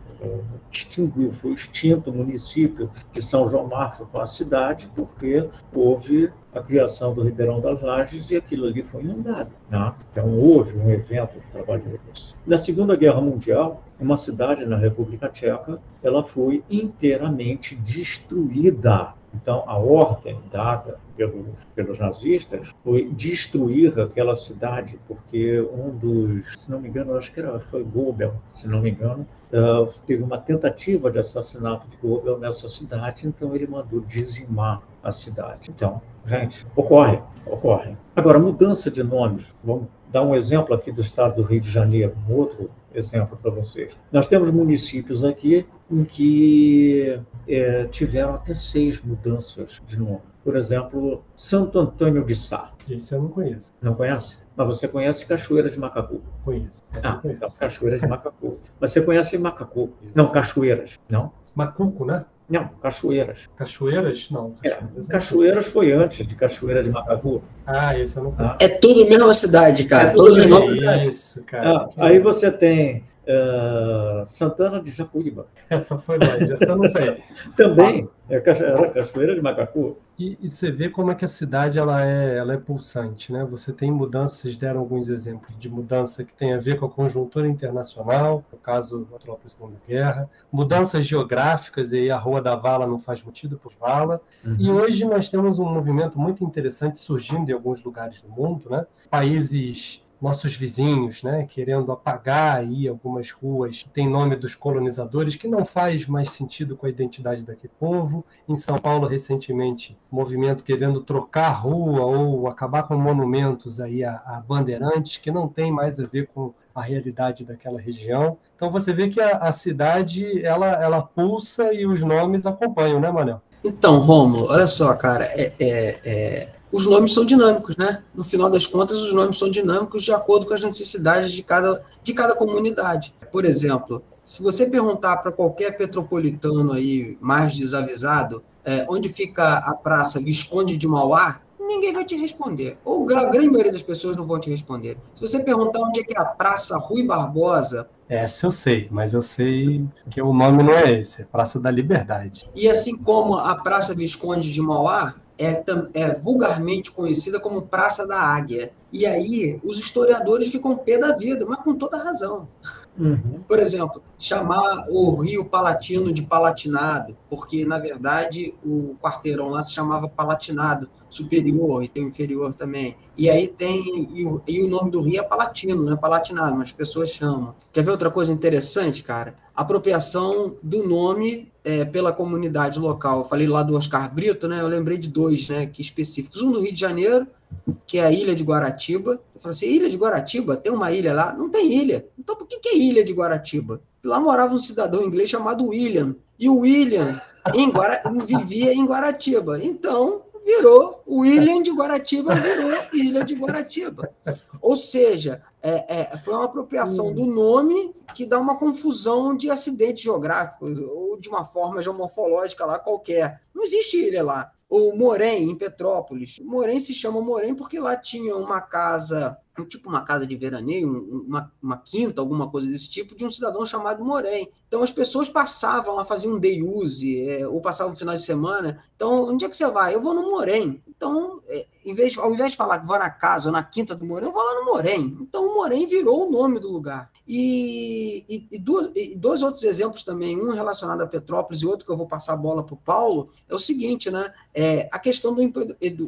Extinguiu, foi extinto o município de São João Marcos com a cidade, porque houve a criação do Ribeirão das Lages e aquilo ali foi inundado. Né? Então houve um evento que trabalhou nisso. Na Segunda Guerra Mundial, uma cidade na República Tcheca, ela foi inteiramente destruída então, a ordem dada pelos, pelos nazistas foi destruir aquela cidade, porque um dos, se não me engano, acho que era, foi Goebbels, se não me engano, uh, teve uma tentativa de assassinato de Goebbels nessa cidade, então ele mandou dizimar a cidade. Então, gente, ocorre, ocorre. Agora, mudança de nomes, vamos dar um exemplo aqui do estado do Rio de Janeiro, um outro exemplo para vocês. Nós temos municípios aqui em que é, tiveram até seis mudanças de nome. Por exemplo, Santo Antônio de Sá. Esse eu não conheço. Não conhece? Mas você conhece Cachoeira de Macacu? Conheço. Essa ah, conheço. então Cachoeira de Macacu. [LAUGHS] Mas você conhece Macacu? Isso. Não, Cachoeiras, não? Macuco, né? Não, Cachoeiras. Cachoeiras? Não. Cachoeiras, é, Cachoeiras foi antes de Cachoeira de Macacu. Ah, esse eu não conheço. É tudo mesma cidade, cara. É Todos os nomes. Isso, cara. Ah, aí você tem Uh, Santana de Japuíba. Essa foi longe, essa eu não sei. [LAUGHS] Também, é Cachoeira de Macacu. E, e, você vê como é que a cidade ela é, ela é pulsante, né? Você tem mudanças, vocês deram alguns exemplos de mudança que tem a ver com a conjuntura internacional, no caso da tropa Segunda Guerra, mudanças geográficas, e aí a Rua da Vala não faz motivo por vala. Uhum. E hoje nós temos um movimento muito interessante surgindo em alguns lugares do mundo, né? Países nossos vizinhos, né, querendo apagar aí algumas ruas que têm nome dos colonizadores, que não faz mais sentido com a identidade daquele povo. Em São Paulo, recentemente, movimento querendo trocar rua ou acabar com monumentos aí a, a bandeirantes, que não tem mais a ver com a realidade daquela região. Então você vê que a, a cidade ela, ela pulsa e os nomes acompanham, né, Manel? Então, Romulo, olha só, cara, é, é, é os nomes são dinâmicos, né? No final das contas, os nomes são dinâmicos de acordo com as necessidades de cada, de cada comunidade. Por exemplo, se você perguntar para qualquer petropolitano aí mais desavisado é, onde fica a praça Visconde de Mauá, ninguém vai te responder. Ou a grande maioria das pessoas não vão te responder. Se você perguntar onde é que é a Praça Rui Barbosa. Essa eu sei, mas eu sei que o nome não é esse, é Praça da Liberdade. E assim como a Praça Visconde de Mauá, é, é vulgarmente conhecida como Praça da Águia. E aí os historiadores ficam pé da vida, mas com toda razão. Uhum. Por exemplo, chamar o Rio Palatino de Palatinado, porque na verdade o quarteirão lá se chamava Palatinado Superior e tem o inferior também. E aí tem e o, e o nome do rio é Palatino, não é Palatinado, mas as pessoas chamam. Quer ver outra coisa interessante, cara? Apropriação do nome é, pela comunidade local. Eu falei lá do Oscar Brito, né? Eu lembrei de dois, né? Que específicos. Um do Rio de Janeiro, que é a ilha de Guaratiba. Eu falei assim, ilha de Guaratiba? Tem uma ilha lá? Não tem ilha. Então por que, que é ilha de Guaratiba? Lá morava um cidadão inglês chamado William. E o William em Guara... vivia em Guaratiba. Então virou William de Guaratiba, virou Ilha de Guaratiba. Ou seja, é, é, foi uma apropriação do nome que dá uma confusão de acidente geográfico, ou de uma forma geomorfológica lá qualquer. Não existe ilha lá. O Morém, em Petrópolis. Morém se chama Morém porque lá tinha uma casa tipo uma casa de veraneio, uma, uma, quinta, alguma coisa desse tipo, de um cidadão chamado Morém. Então as pessoas passavam lá, faziam um day use, é, ou passavam um final de semana. Então, onde é que você vai? Eu vou no Morém. Então, é, em vez, ao invés de falar que vou na casa ou na quinta do Morém, eu vou lá no Morém. Então, o Morém virou o nome do lugar. E, e, e, dois, e, dois, outros exemplos também, um relacionado a Petrópolis e outro que eu vou passar a bola para o Paulo, é o seguinte, né? É, a questão do,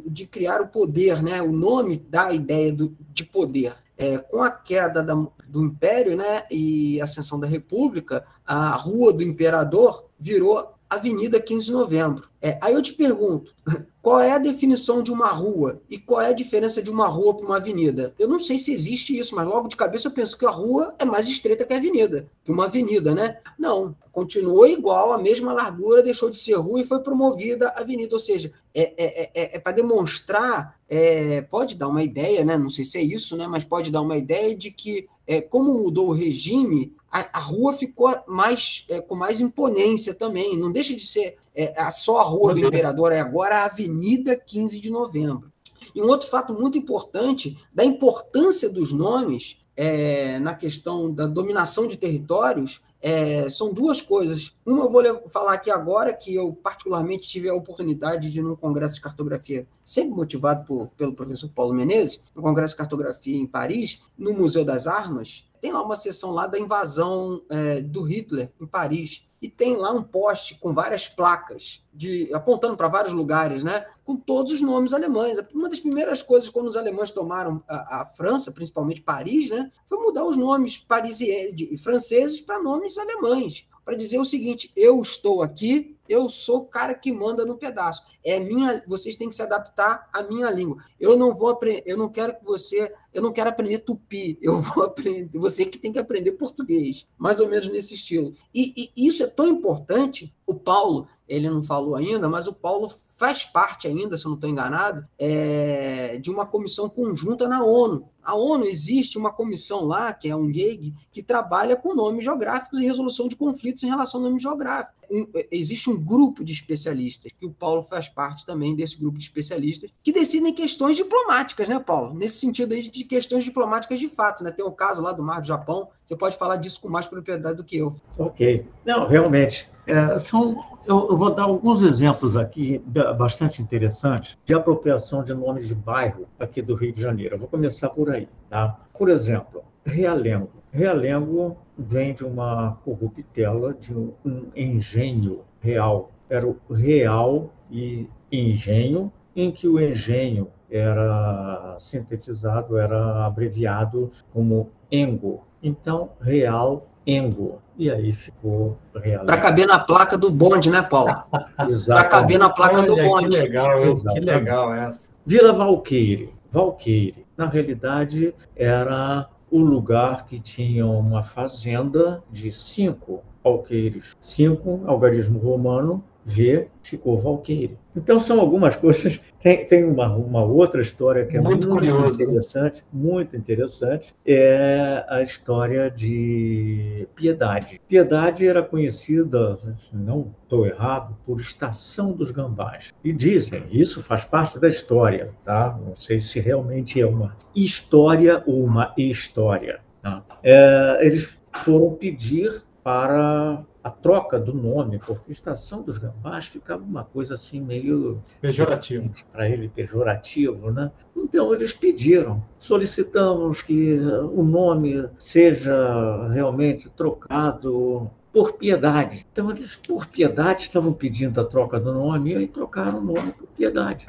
de criar o poder, né? O nome dá a ideia do, de poder. É, com a queda da, do Império né, e a ascensão da República, a Rua do Imperador virou Avenida 15 de Novembro. É, aí eu te pergunto, [LAUGHS] qual é a definição de uma rua e qual é a diferença de uma rua para uma avenida? Eu não sei se existe isso, mas logo de cabeça eu penso que a rua é mais estreita que a avenida, que uma avenida, né? Não, continuou igual, a mesma largura, deixou de ser rua e foi promovida a avenida. Ou seja, é, é, é, é para demonstrar, é, pode dar uma ideia, né? Não sei se é isso, né? Mas pode dar uma ideia de que é, como mudou o regime, a, a rua ficou mais é, com mais imponência também. Não deixa de ser é, só a Rua do Imperador, é agora a Avenida 15 de Novembro. E um outro fato muito importante da importância dos nomes é, na questão da dominação de territórios é, são duas coisas. Uma eu vou falar aqui agora, que eu particularmente tive a oportunidade de ir num congresso de cartografia, sempre motivado por, pelo professor Paulo Menezes, no congresso de cartografia em Paris, no Museu das Armas, tem lá uma sessão lá da invasão é, do Hitler em Paris e tem lá um poste com várias placas de apontando para vários lugares, né, com todos os nomes alemães. Uma das primeiras coisas quando os alemães tomaram a, a França, principalmente Paris, né, foi mudar os nomes parisienses, franceses para nomes alemães, para dizer o seguinte: eu estou aqui eu sou o cara que manda no pedaço. É minha, vocês têm que se adaptar à minha língua. Eu não vou aprender, eu não quero que você, eu não quero aprender tupi. Eu [LAUGHS] vou aprender, você que tem que aprender português, mais ou menos nesse estilo. E, e isso é tão importante. O Paulo, ele não falou ainda, mas o Paulo faz parte ainda, se eu não estou enganado, é, de uma comissão conjunta na ONU. A ONU existe uma comissão lá, que é um GEG, que trabalha com nomes geográficos e resolução de conflitos em relação ao nome geográfico. Um, existe um grupo de especialistas, que o Paulo faz parte também desse grupo de especialistas, que decidem questões diplomáticas, né, Paulo? Nesse sentido aí de questões diplomáticas de fato, né? Tem o caso lá do Mar do Japão, você pode falar disso com mais propriedade do que eu. Ok. Não, realmente. É, são, eu, eu, vou dar alguns exemplos aqui bastante interessantes de apropriação de nomes de bairro aqui do Rio de Janeiro. Eu vou começar por aí. Tá? Por exemplo, Realengo. Realengo vem de uma corruptela de um engenho real. Era o real e engenho, em que o engenho era sintetizado, era abreviado como engo. Então, real Engo. E aí ficou real. Para caber na placa do bonde, né, Paulo? [LAUGHS] Para caber na placa Olha, do bonde. Que legal, que legal essa. Vila Valqueire. Valqueire, na realidade, era o lugar que tinha uma fazenda de cinco alqueires. Cinco, algarismo romano, V ficou Valqueire. Então são algumas [LAUGHS] coisas. Tem, tem uma, uma outra história que é muito, muito curiosa, né? interessante, né? muito interessante, é a história de Piedade. Piedade era conhecida, não estou errado, por Estação dos Gambás. E dizem, isso faz parte da história, tá? Não sei se realmente é uma história ou uma história. Tá? É, eles foram pedir para a troca do nome, porque Estação dos Gambás ficava uma coisa assim meio pejorativo para ele pejorativo, né? Então eles pediram, solicitamos que o nome seja realmente trocado por piedade. Então eles por piedade estavam pedindo a troca do nome e trocaram o nome por piedade.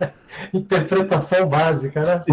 [LAUGHS] Interpretação básica, né?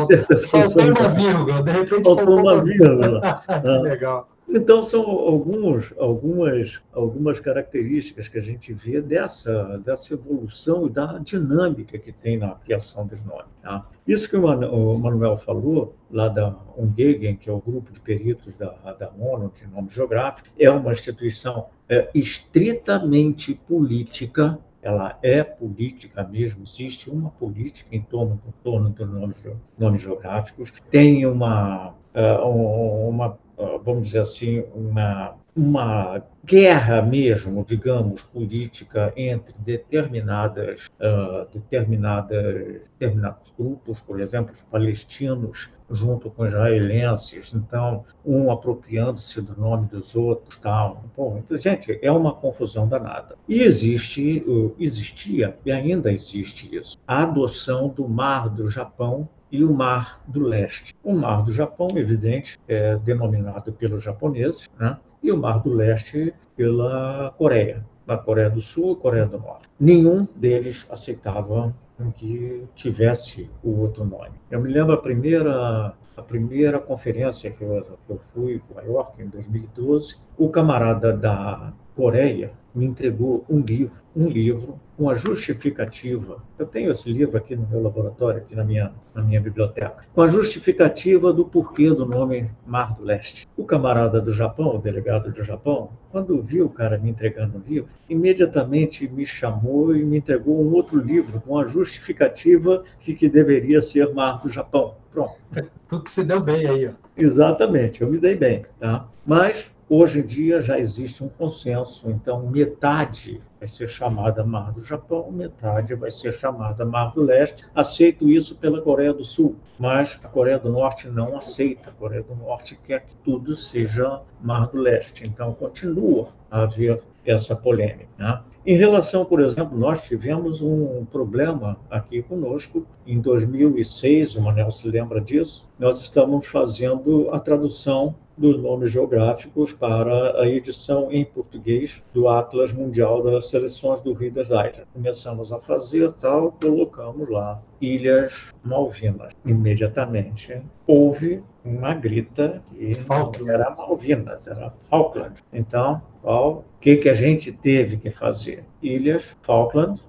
Faltou uma vírgula, de repente faltou, faltou uma vírgula. [LAUGHS] que legal. Então, são alguns, algumas, algumas características que a gente vê dessa, dessa evolução e da dinâmica que tem na criação dos nomes. Tá? Isso que o Manuel falou, lá da UNGEGEN, que é o grupo de peritos da, da ONU de nome geográfico, é uma instituição é, estritamente política, ela é política mesmo, existe uma política em torno, em torno dos nomes, nomes geográficos, tem uma, é, uma vamos dizer assim, uma uma guerra mesmo, digamos, política entre determinadas, uh, determinadas, determinados grupos, por exemplo, os palestinos junto com israelenses, então um apropriando-se do nome dos outros, tal. Bom, então, gente, é uma confusão danada. E existe, existia e ainda existe isso, a adoção do Mar do Japão e o Mar do Leste. O Mar do Japão, evidente, é denominado pelos japoneses, né? e o Mar do Leste pela Coreia, na Coreia do Sul e Coreia do Norte. Nenhum deles aceitava que tivesse o outro nome. Eu me lembro a primeira a primeira conferência que eu, que eu fui em Nova York em 2012, o camarada da Coreia me entregou um livro, um livro com a justificativa. Eu tenho esse livro aqui no meu laboratório, aqui na minha, na minha biblioteca, com a justificativa do porquê do nome Mar do Leste. O camarada do Japão, o delegado do Japão, quando viu o cara me entregando um livro, imediatamente me chamou e me entregou um outro livro com a justificativa que, que deveria ser Mar do Japão. Pronto. Tu que se deu bem aí, ó. Exatamente, eu me dei bem, tá? Mas Hoje em dia já existe um consenso, então metade vai ser chamada Mar do Japão, metade vai ser chamada Mar do Leste. Aceito isso pela Coreia do Sul, mas a Coreia do Norte não aceita. A Coreia do Norte quer que tudo seja Mar do Leste. Então continua a haver essa polêmica. Né? Em relação, por exemplo, nós tivemos um problema aqui conosco em 2006, o Manel se lembra disso, nós estamos fazendo a tradução dos nomes geográficos para a edição em português do Atlas Mundial das Seleções do Rio das Ilhas. Começamos a fazer tal, colocamos lá Ilhas Malvinas. Imediatamente houve uma grita que não era Malvinas, era Falkland. Então, o que, que a gente teve que fazer? Ilhas Falkland,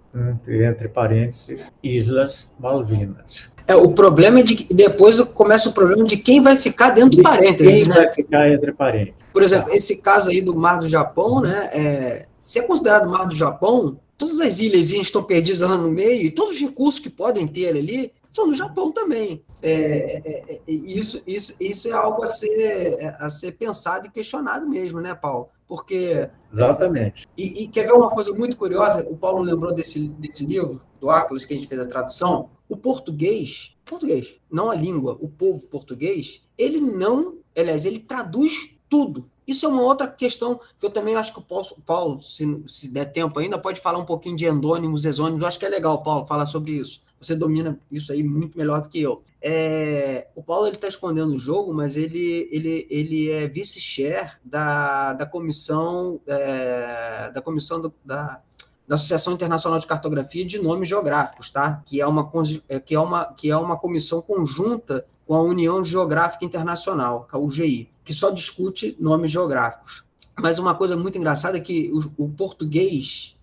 entre parênteses, Islas Malvinas. É, o problema é de que depois começa o problema de quem vai ficar dentro do parênteses. Quem né? vai ficar entre parênteses. Por exemplo, tá. esse caso aí do Mar do Japão, né? É, se é considerado Mar do Japão, todas as ilhas estão perdidas lá no meio, e todos os recursos que podem ter ali são do Japão também. É, é, é, é isso, isso, isso é algo a ser, a ser pensado e questionado mesmo, né, Paulo? Porque. Exatamente. E, e, quer ver uma coisa muito curiosa? O Paulo lembrou desse, desse livro, do Atlas, que a gente fez a tradução. O português, português, não a língua, o povo português, ele não. Aliás, ele traduz tudo. Isso é uma outra questão que eu também acho que o Paulo, se, se der tempo ainda, pode falar um pouquinho de endônimos, exônimos. Eu acho que é legal, Paulo, falar sobre isso. Você domina isso aí muito melhor do que eu. É, o Paulo está escondendo o jogo, mas ele, ele, ele é vice-chair da, da comissão é, da comissão do, da, da Associação Internacional de Cartografia de Nomes Geográficos, tá? Que é uma é, que é uma que é uma comissão conjunta com a União Geográfica Internacional, que é a UGI, que só discute nomes geográficos. Mas uma coisa muito engraçada é que o, o português,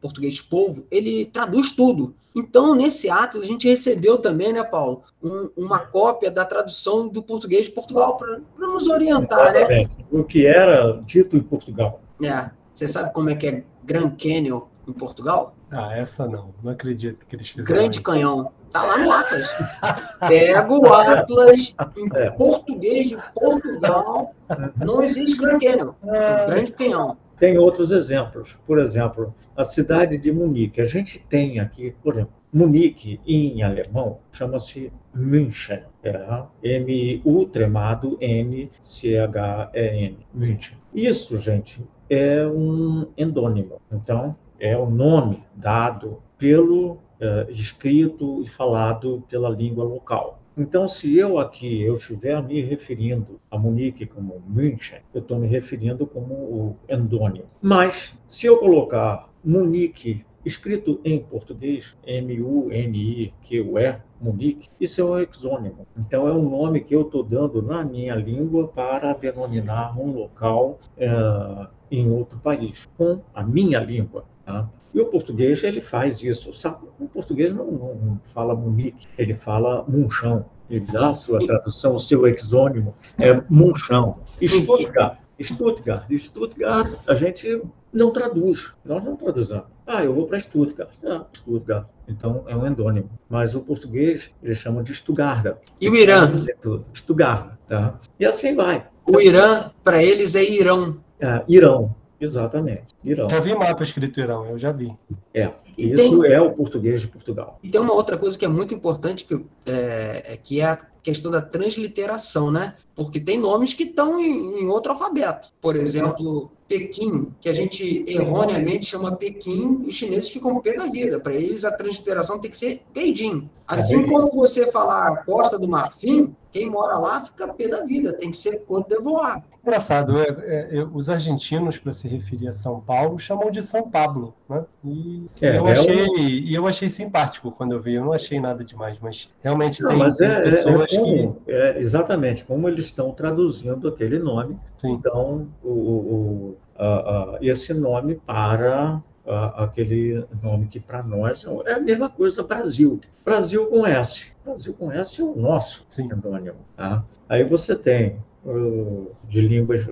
português povo, ele traduz tudo. Então, nesse ato, a gente recebeu também, né, Paulo, um, uma cópia da tradução do português de Portugal para nos orientar, né? O que era dito em Portugal. É. Você sabe como é que é Grand Canyon em Portugal? Ah, essa não. Não acredito que eles fizeram. Grande isso. Canhão. Tá lá no Atlas. Pega o Atlas em é. português de Portugal. Não existe Grand Canyon. É. Grande Canhão. Tem outros exemplos. Por exemplo, a cidade de Munique. A gente tem aqui, por exemplo, Munique em alemão chama-se München. É M-U tremado N-C-H-E-N. München. Isso, gente, é um endônimo. Então, é o nome dado pelo é, escrito e falado pela língua local. Então, se eu aqui eu estiver me referindo a Munique como München, eu estou me referindo como o endônimo. Mas, se eu colocar Munique escrito em português, M-U-N-I-Q-E, Munique, isso é um exônimo. Então, é um nome que eu estou dando na minha língua para denominar um local é, em outro país, com a minha língua. Tá? E o português, ele faz isso. O português não, não fala Munique, ele fala Munchão. Ele dá a sua tradução, o seu exônimo é Munchão. Stuttgart, Stuttgart, Stuttgart, a gente não traduz, nós não traduzimos. Ah, eu vou para Stuttgart. Ah, Stuttgart. Então é um endônimo. Mas o português eles chamam de Stuttgart. E o Irã? Stuttgart. Tá? E assim vai. O Irã, para eles, é Irão. Ah, Irão, exatamente. Irão. Já vi mapa escrito Irão, eu já vi. É, isso tem, é o português de Portugal. E tem uma outra coisa que é muito importante, que é, é que é a questão da transliteração, né? Porque tem nomes que estão em, em, outro alfabeto. Por exemplo, Pequim, que a gente erroneamente chama Pequim, os chineses ficam pé da vida. Para eles, a transliteração tem que ser Beijing. Assim como você falar Costa do Marfim, quem mora lá fica pé da vida, tem que ser Côte d'Ivoire. Engraçado, é, é, é, os argentinos, para se referir a São Paulo, chamam de São Pablo, né? E é, eu achei, e eu achei simpático quando eu vi, eu não achei nada demais, mas realmente não, tem, mas é, pessoas como, que... exatamente, como eles estão traduzindo aquele nome, Sim. então o, o, a, a, esse nome para a, aquele nome que para nós é a mesma coisa Brasil. Brasil com S. Brasil com S é o nosso Sim. endônimo. Tá? Aí você tem de línguas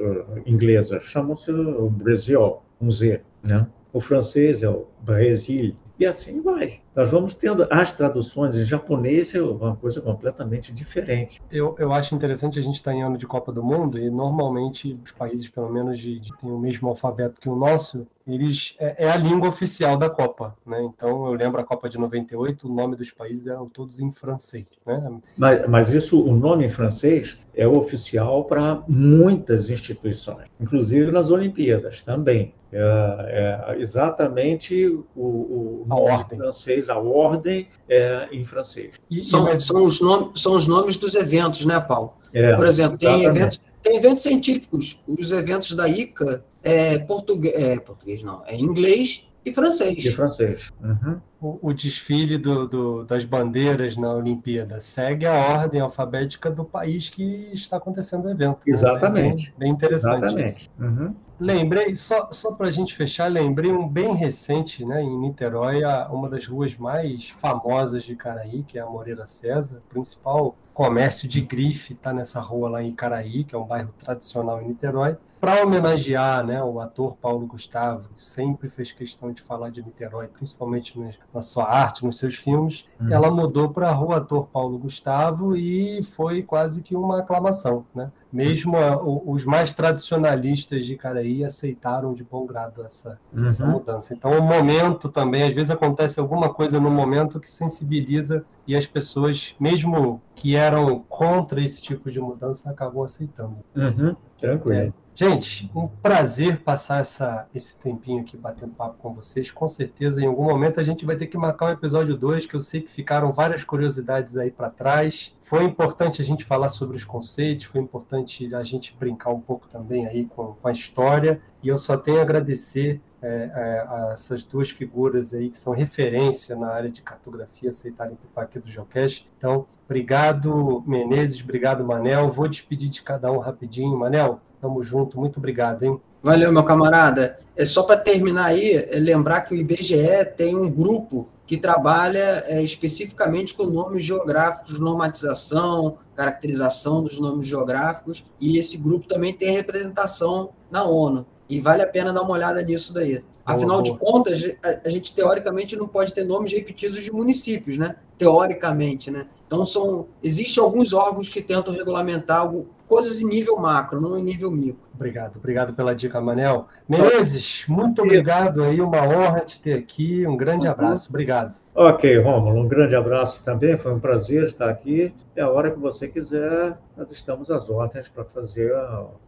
inglesas, chamam-se o Brasil, com Z, né? O francês é o Brasil, e assim vai. Nós vamos tendo as traduções em japonês, é uma coisa completamente diferente. Eu, eu acho interessante a gente estar em ano de Copa do Mundo e normalmente os países, pelo menos, de, de têm o mesmo alfabeto que o nosso, eles é, é, a língua oficial da Copa, né? Então eu lembro a Copa de 98, o nome dos países eram todos em francês, né? Mas, mas isso, o nome em francês é oficial para muitas instituições, inclusive nas Olimpíadas também. É, é exatamente o, o nome francês, a ordem é em francês. E, são, mas... são, os nomes, são os nomes dos eventos, né, Paulo? É, Por exemplo, tem eventos, tem eventos científicos. Os eventos da ICA é português, é, português não, é inglês e francês. E francês. Uhum. O, o, desfile do, do, das bandeiras na Olimpíada segue a ordem alfabética do país que está acontecendo o evento. Né? Exatamente. Bem, bem, interessante. Exatamente. Uhum. Lembrei, só, só para a gente fechar, lembrei um bem recente, né, em Niterói, uma das ruas mais famosas de Caraí, que é a Moreira César, principal comércio de grife está nessa rua lá em Caraí, que é um bairro tradicional em Niterói para homenagear né, o ator Paulo Gustavo, que sempre fez questão de falar de Niterói, principalmente na sua arte, nos seus filmes, uhum. ela mudou para a Rua Ator Paulo Gustavo e foi quase que uma aclamação. Né? Mesmo a, os mais tradicionalistas de Caraí aceitaram de bom grado essa, uhum. essa mudança. Então, o momento também, às vezes acontece alguma coisa no momento que sensibiliza e as pessoas, mesmo que eram contra esse tipo de mudança, acabam aceitando. Uhum. Tranquilo. É, Gente, um prazer passar essa, esse tempinho aqui batendo papo com vocês. Com certeza, em algum momento a gente vai ter que marcar um episódio 2, que eu sei que ficaram várias curiosidades aí para trás. Foi importante a gente falar sobre os conceitos, foi importante a gente brincar um pouco também aí com, com a história. E eu só tenho a agradecer é, é, a essas duas figuras aí que são referência na área de cartografia aceitarem participar aqui do Geocast. Então, obrigado Menezes, obrigado Manel. Vou despedir de cada um rapidinho. Manel, Tamo junto, muito obrigado, hein? Valeu, meu camarada. É só para terminar aí, é lembrar que o IBGE tem um grupo que trabalha é, especificamente com nomes geográficos, normatização, caracterização dos nomes geográficos, e esse grupo também tem representação na ONU. E vale a pena dar uma olhada nisso daí. Afinal de contas, a gente teoricamente não pode ter nomes repetidos de municípios, né? Teoricamente, né? Então são existem alguns órgãos que tentam regulamentar coisas em nível macro, não em nível micro. Obrigado, obrigado pela dica, Manel. Menezes, muito obrigado aí, uma honra te ter aqui, um grande uhum. abraço, obrigado. Ok, Rômulo, um grande abraço também, foi um prazer estar aqui. E a hora que você quiser, nós estamos às ordens para fazer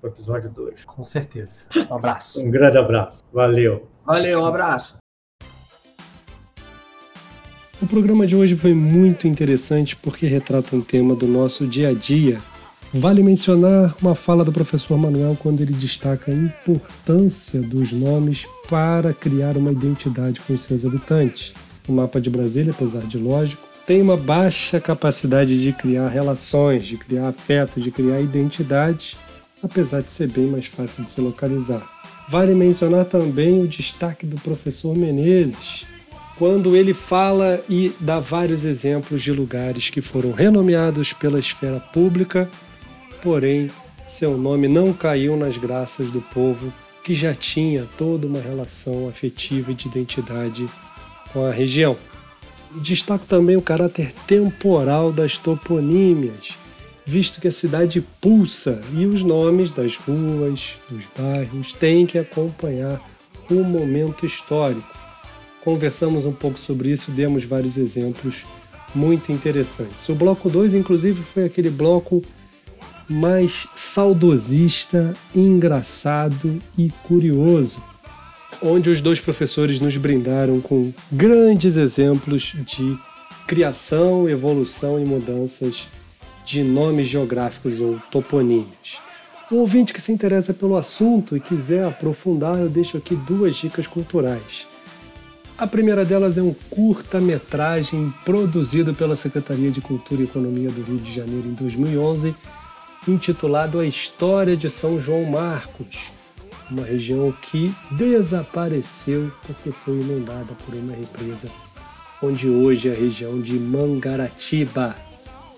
o episódio 2. Com certeza. Um abraço. um grande abraço. Valeu. Valeu, um abraço. O programa de hoje foi muito interessante porque retrata um tema do nosso dia a dia Vale mencionar uma fala do professor Manuel quando ele destaca a importância dos nomes para criar uma identidade com seus habitantes. O mapa de Brasília, apesar de lógico, tem uma baixa capacidade de criar relações, de criar afeto, de criar identidade, apesar de ser bem mais fácil de se localizar. Vale mencionar também o destaque do professor Menezes, quando ele fala e dá vários exemplos de lugares que foram renomeados pela esfera pública porém seu nome não caiu nas graças do povo que já tinha toda uma relação afetiva e de identidade com a região. Destaco também o caráter temporal das toponímias, visto que a cidade pulsa e os nomes das ruas, dos bairros têm que acompanhar o momento histórico. Conversamos um pouco sobre isso demos vários exemplos muito interessantes. O bloco 2, inclusive, foi aquele bloco mais saudosista, engraçado e curioso, onde os dois professores nos brindaram com grandes exemplos de criação, evolução e mudanças de nomes geográficos ou toponímios. O ouvinte que se interessa pelo assunto e quiser aprofundar, eu deixo aqui duas dicas culturais. A primeira delas é um curta-metragem produzido pela Secretaria de Cultura e Economia do Rio de Janeiro em 2011 intitulado A História de São João Marcos, uma região que desapareceu porque foi inundada por uma represa, onde hoje é a região de Mangaratiba.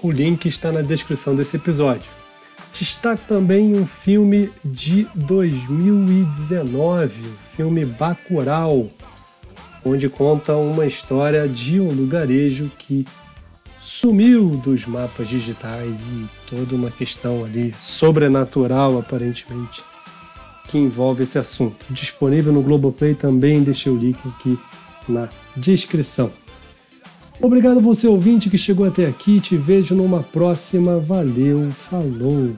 O link está na descrição desse episódio. Destaque também um filme de 2019, o filme Bacurau, onde conta uma história de um lugarejo que sumiu dos mapas digitais e toda uma questão ali sobrenatural, aparentemente, que envolve esse assunto. Disponível no Globoplay também, deixei o link aqui na descrição. Obrigado você ouvinte que chegou até aqui, te vejo numa próxima. Valeu, falou!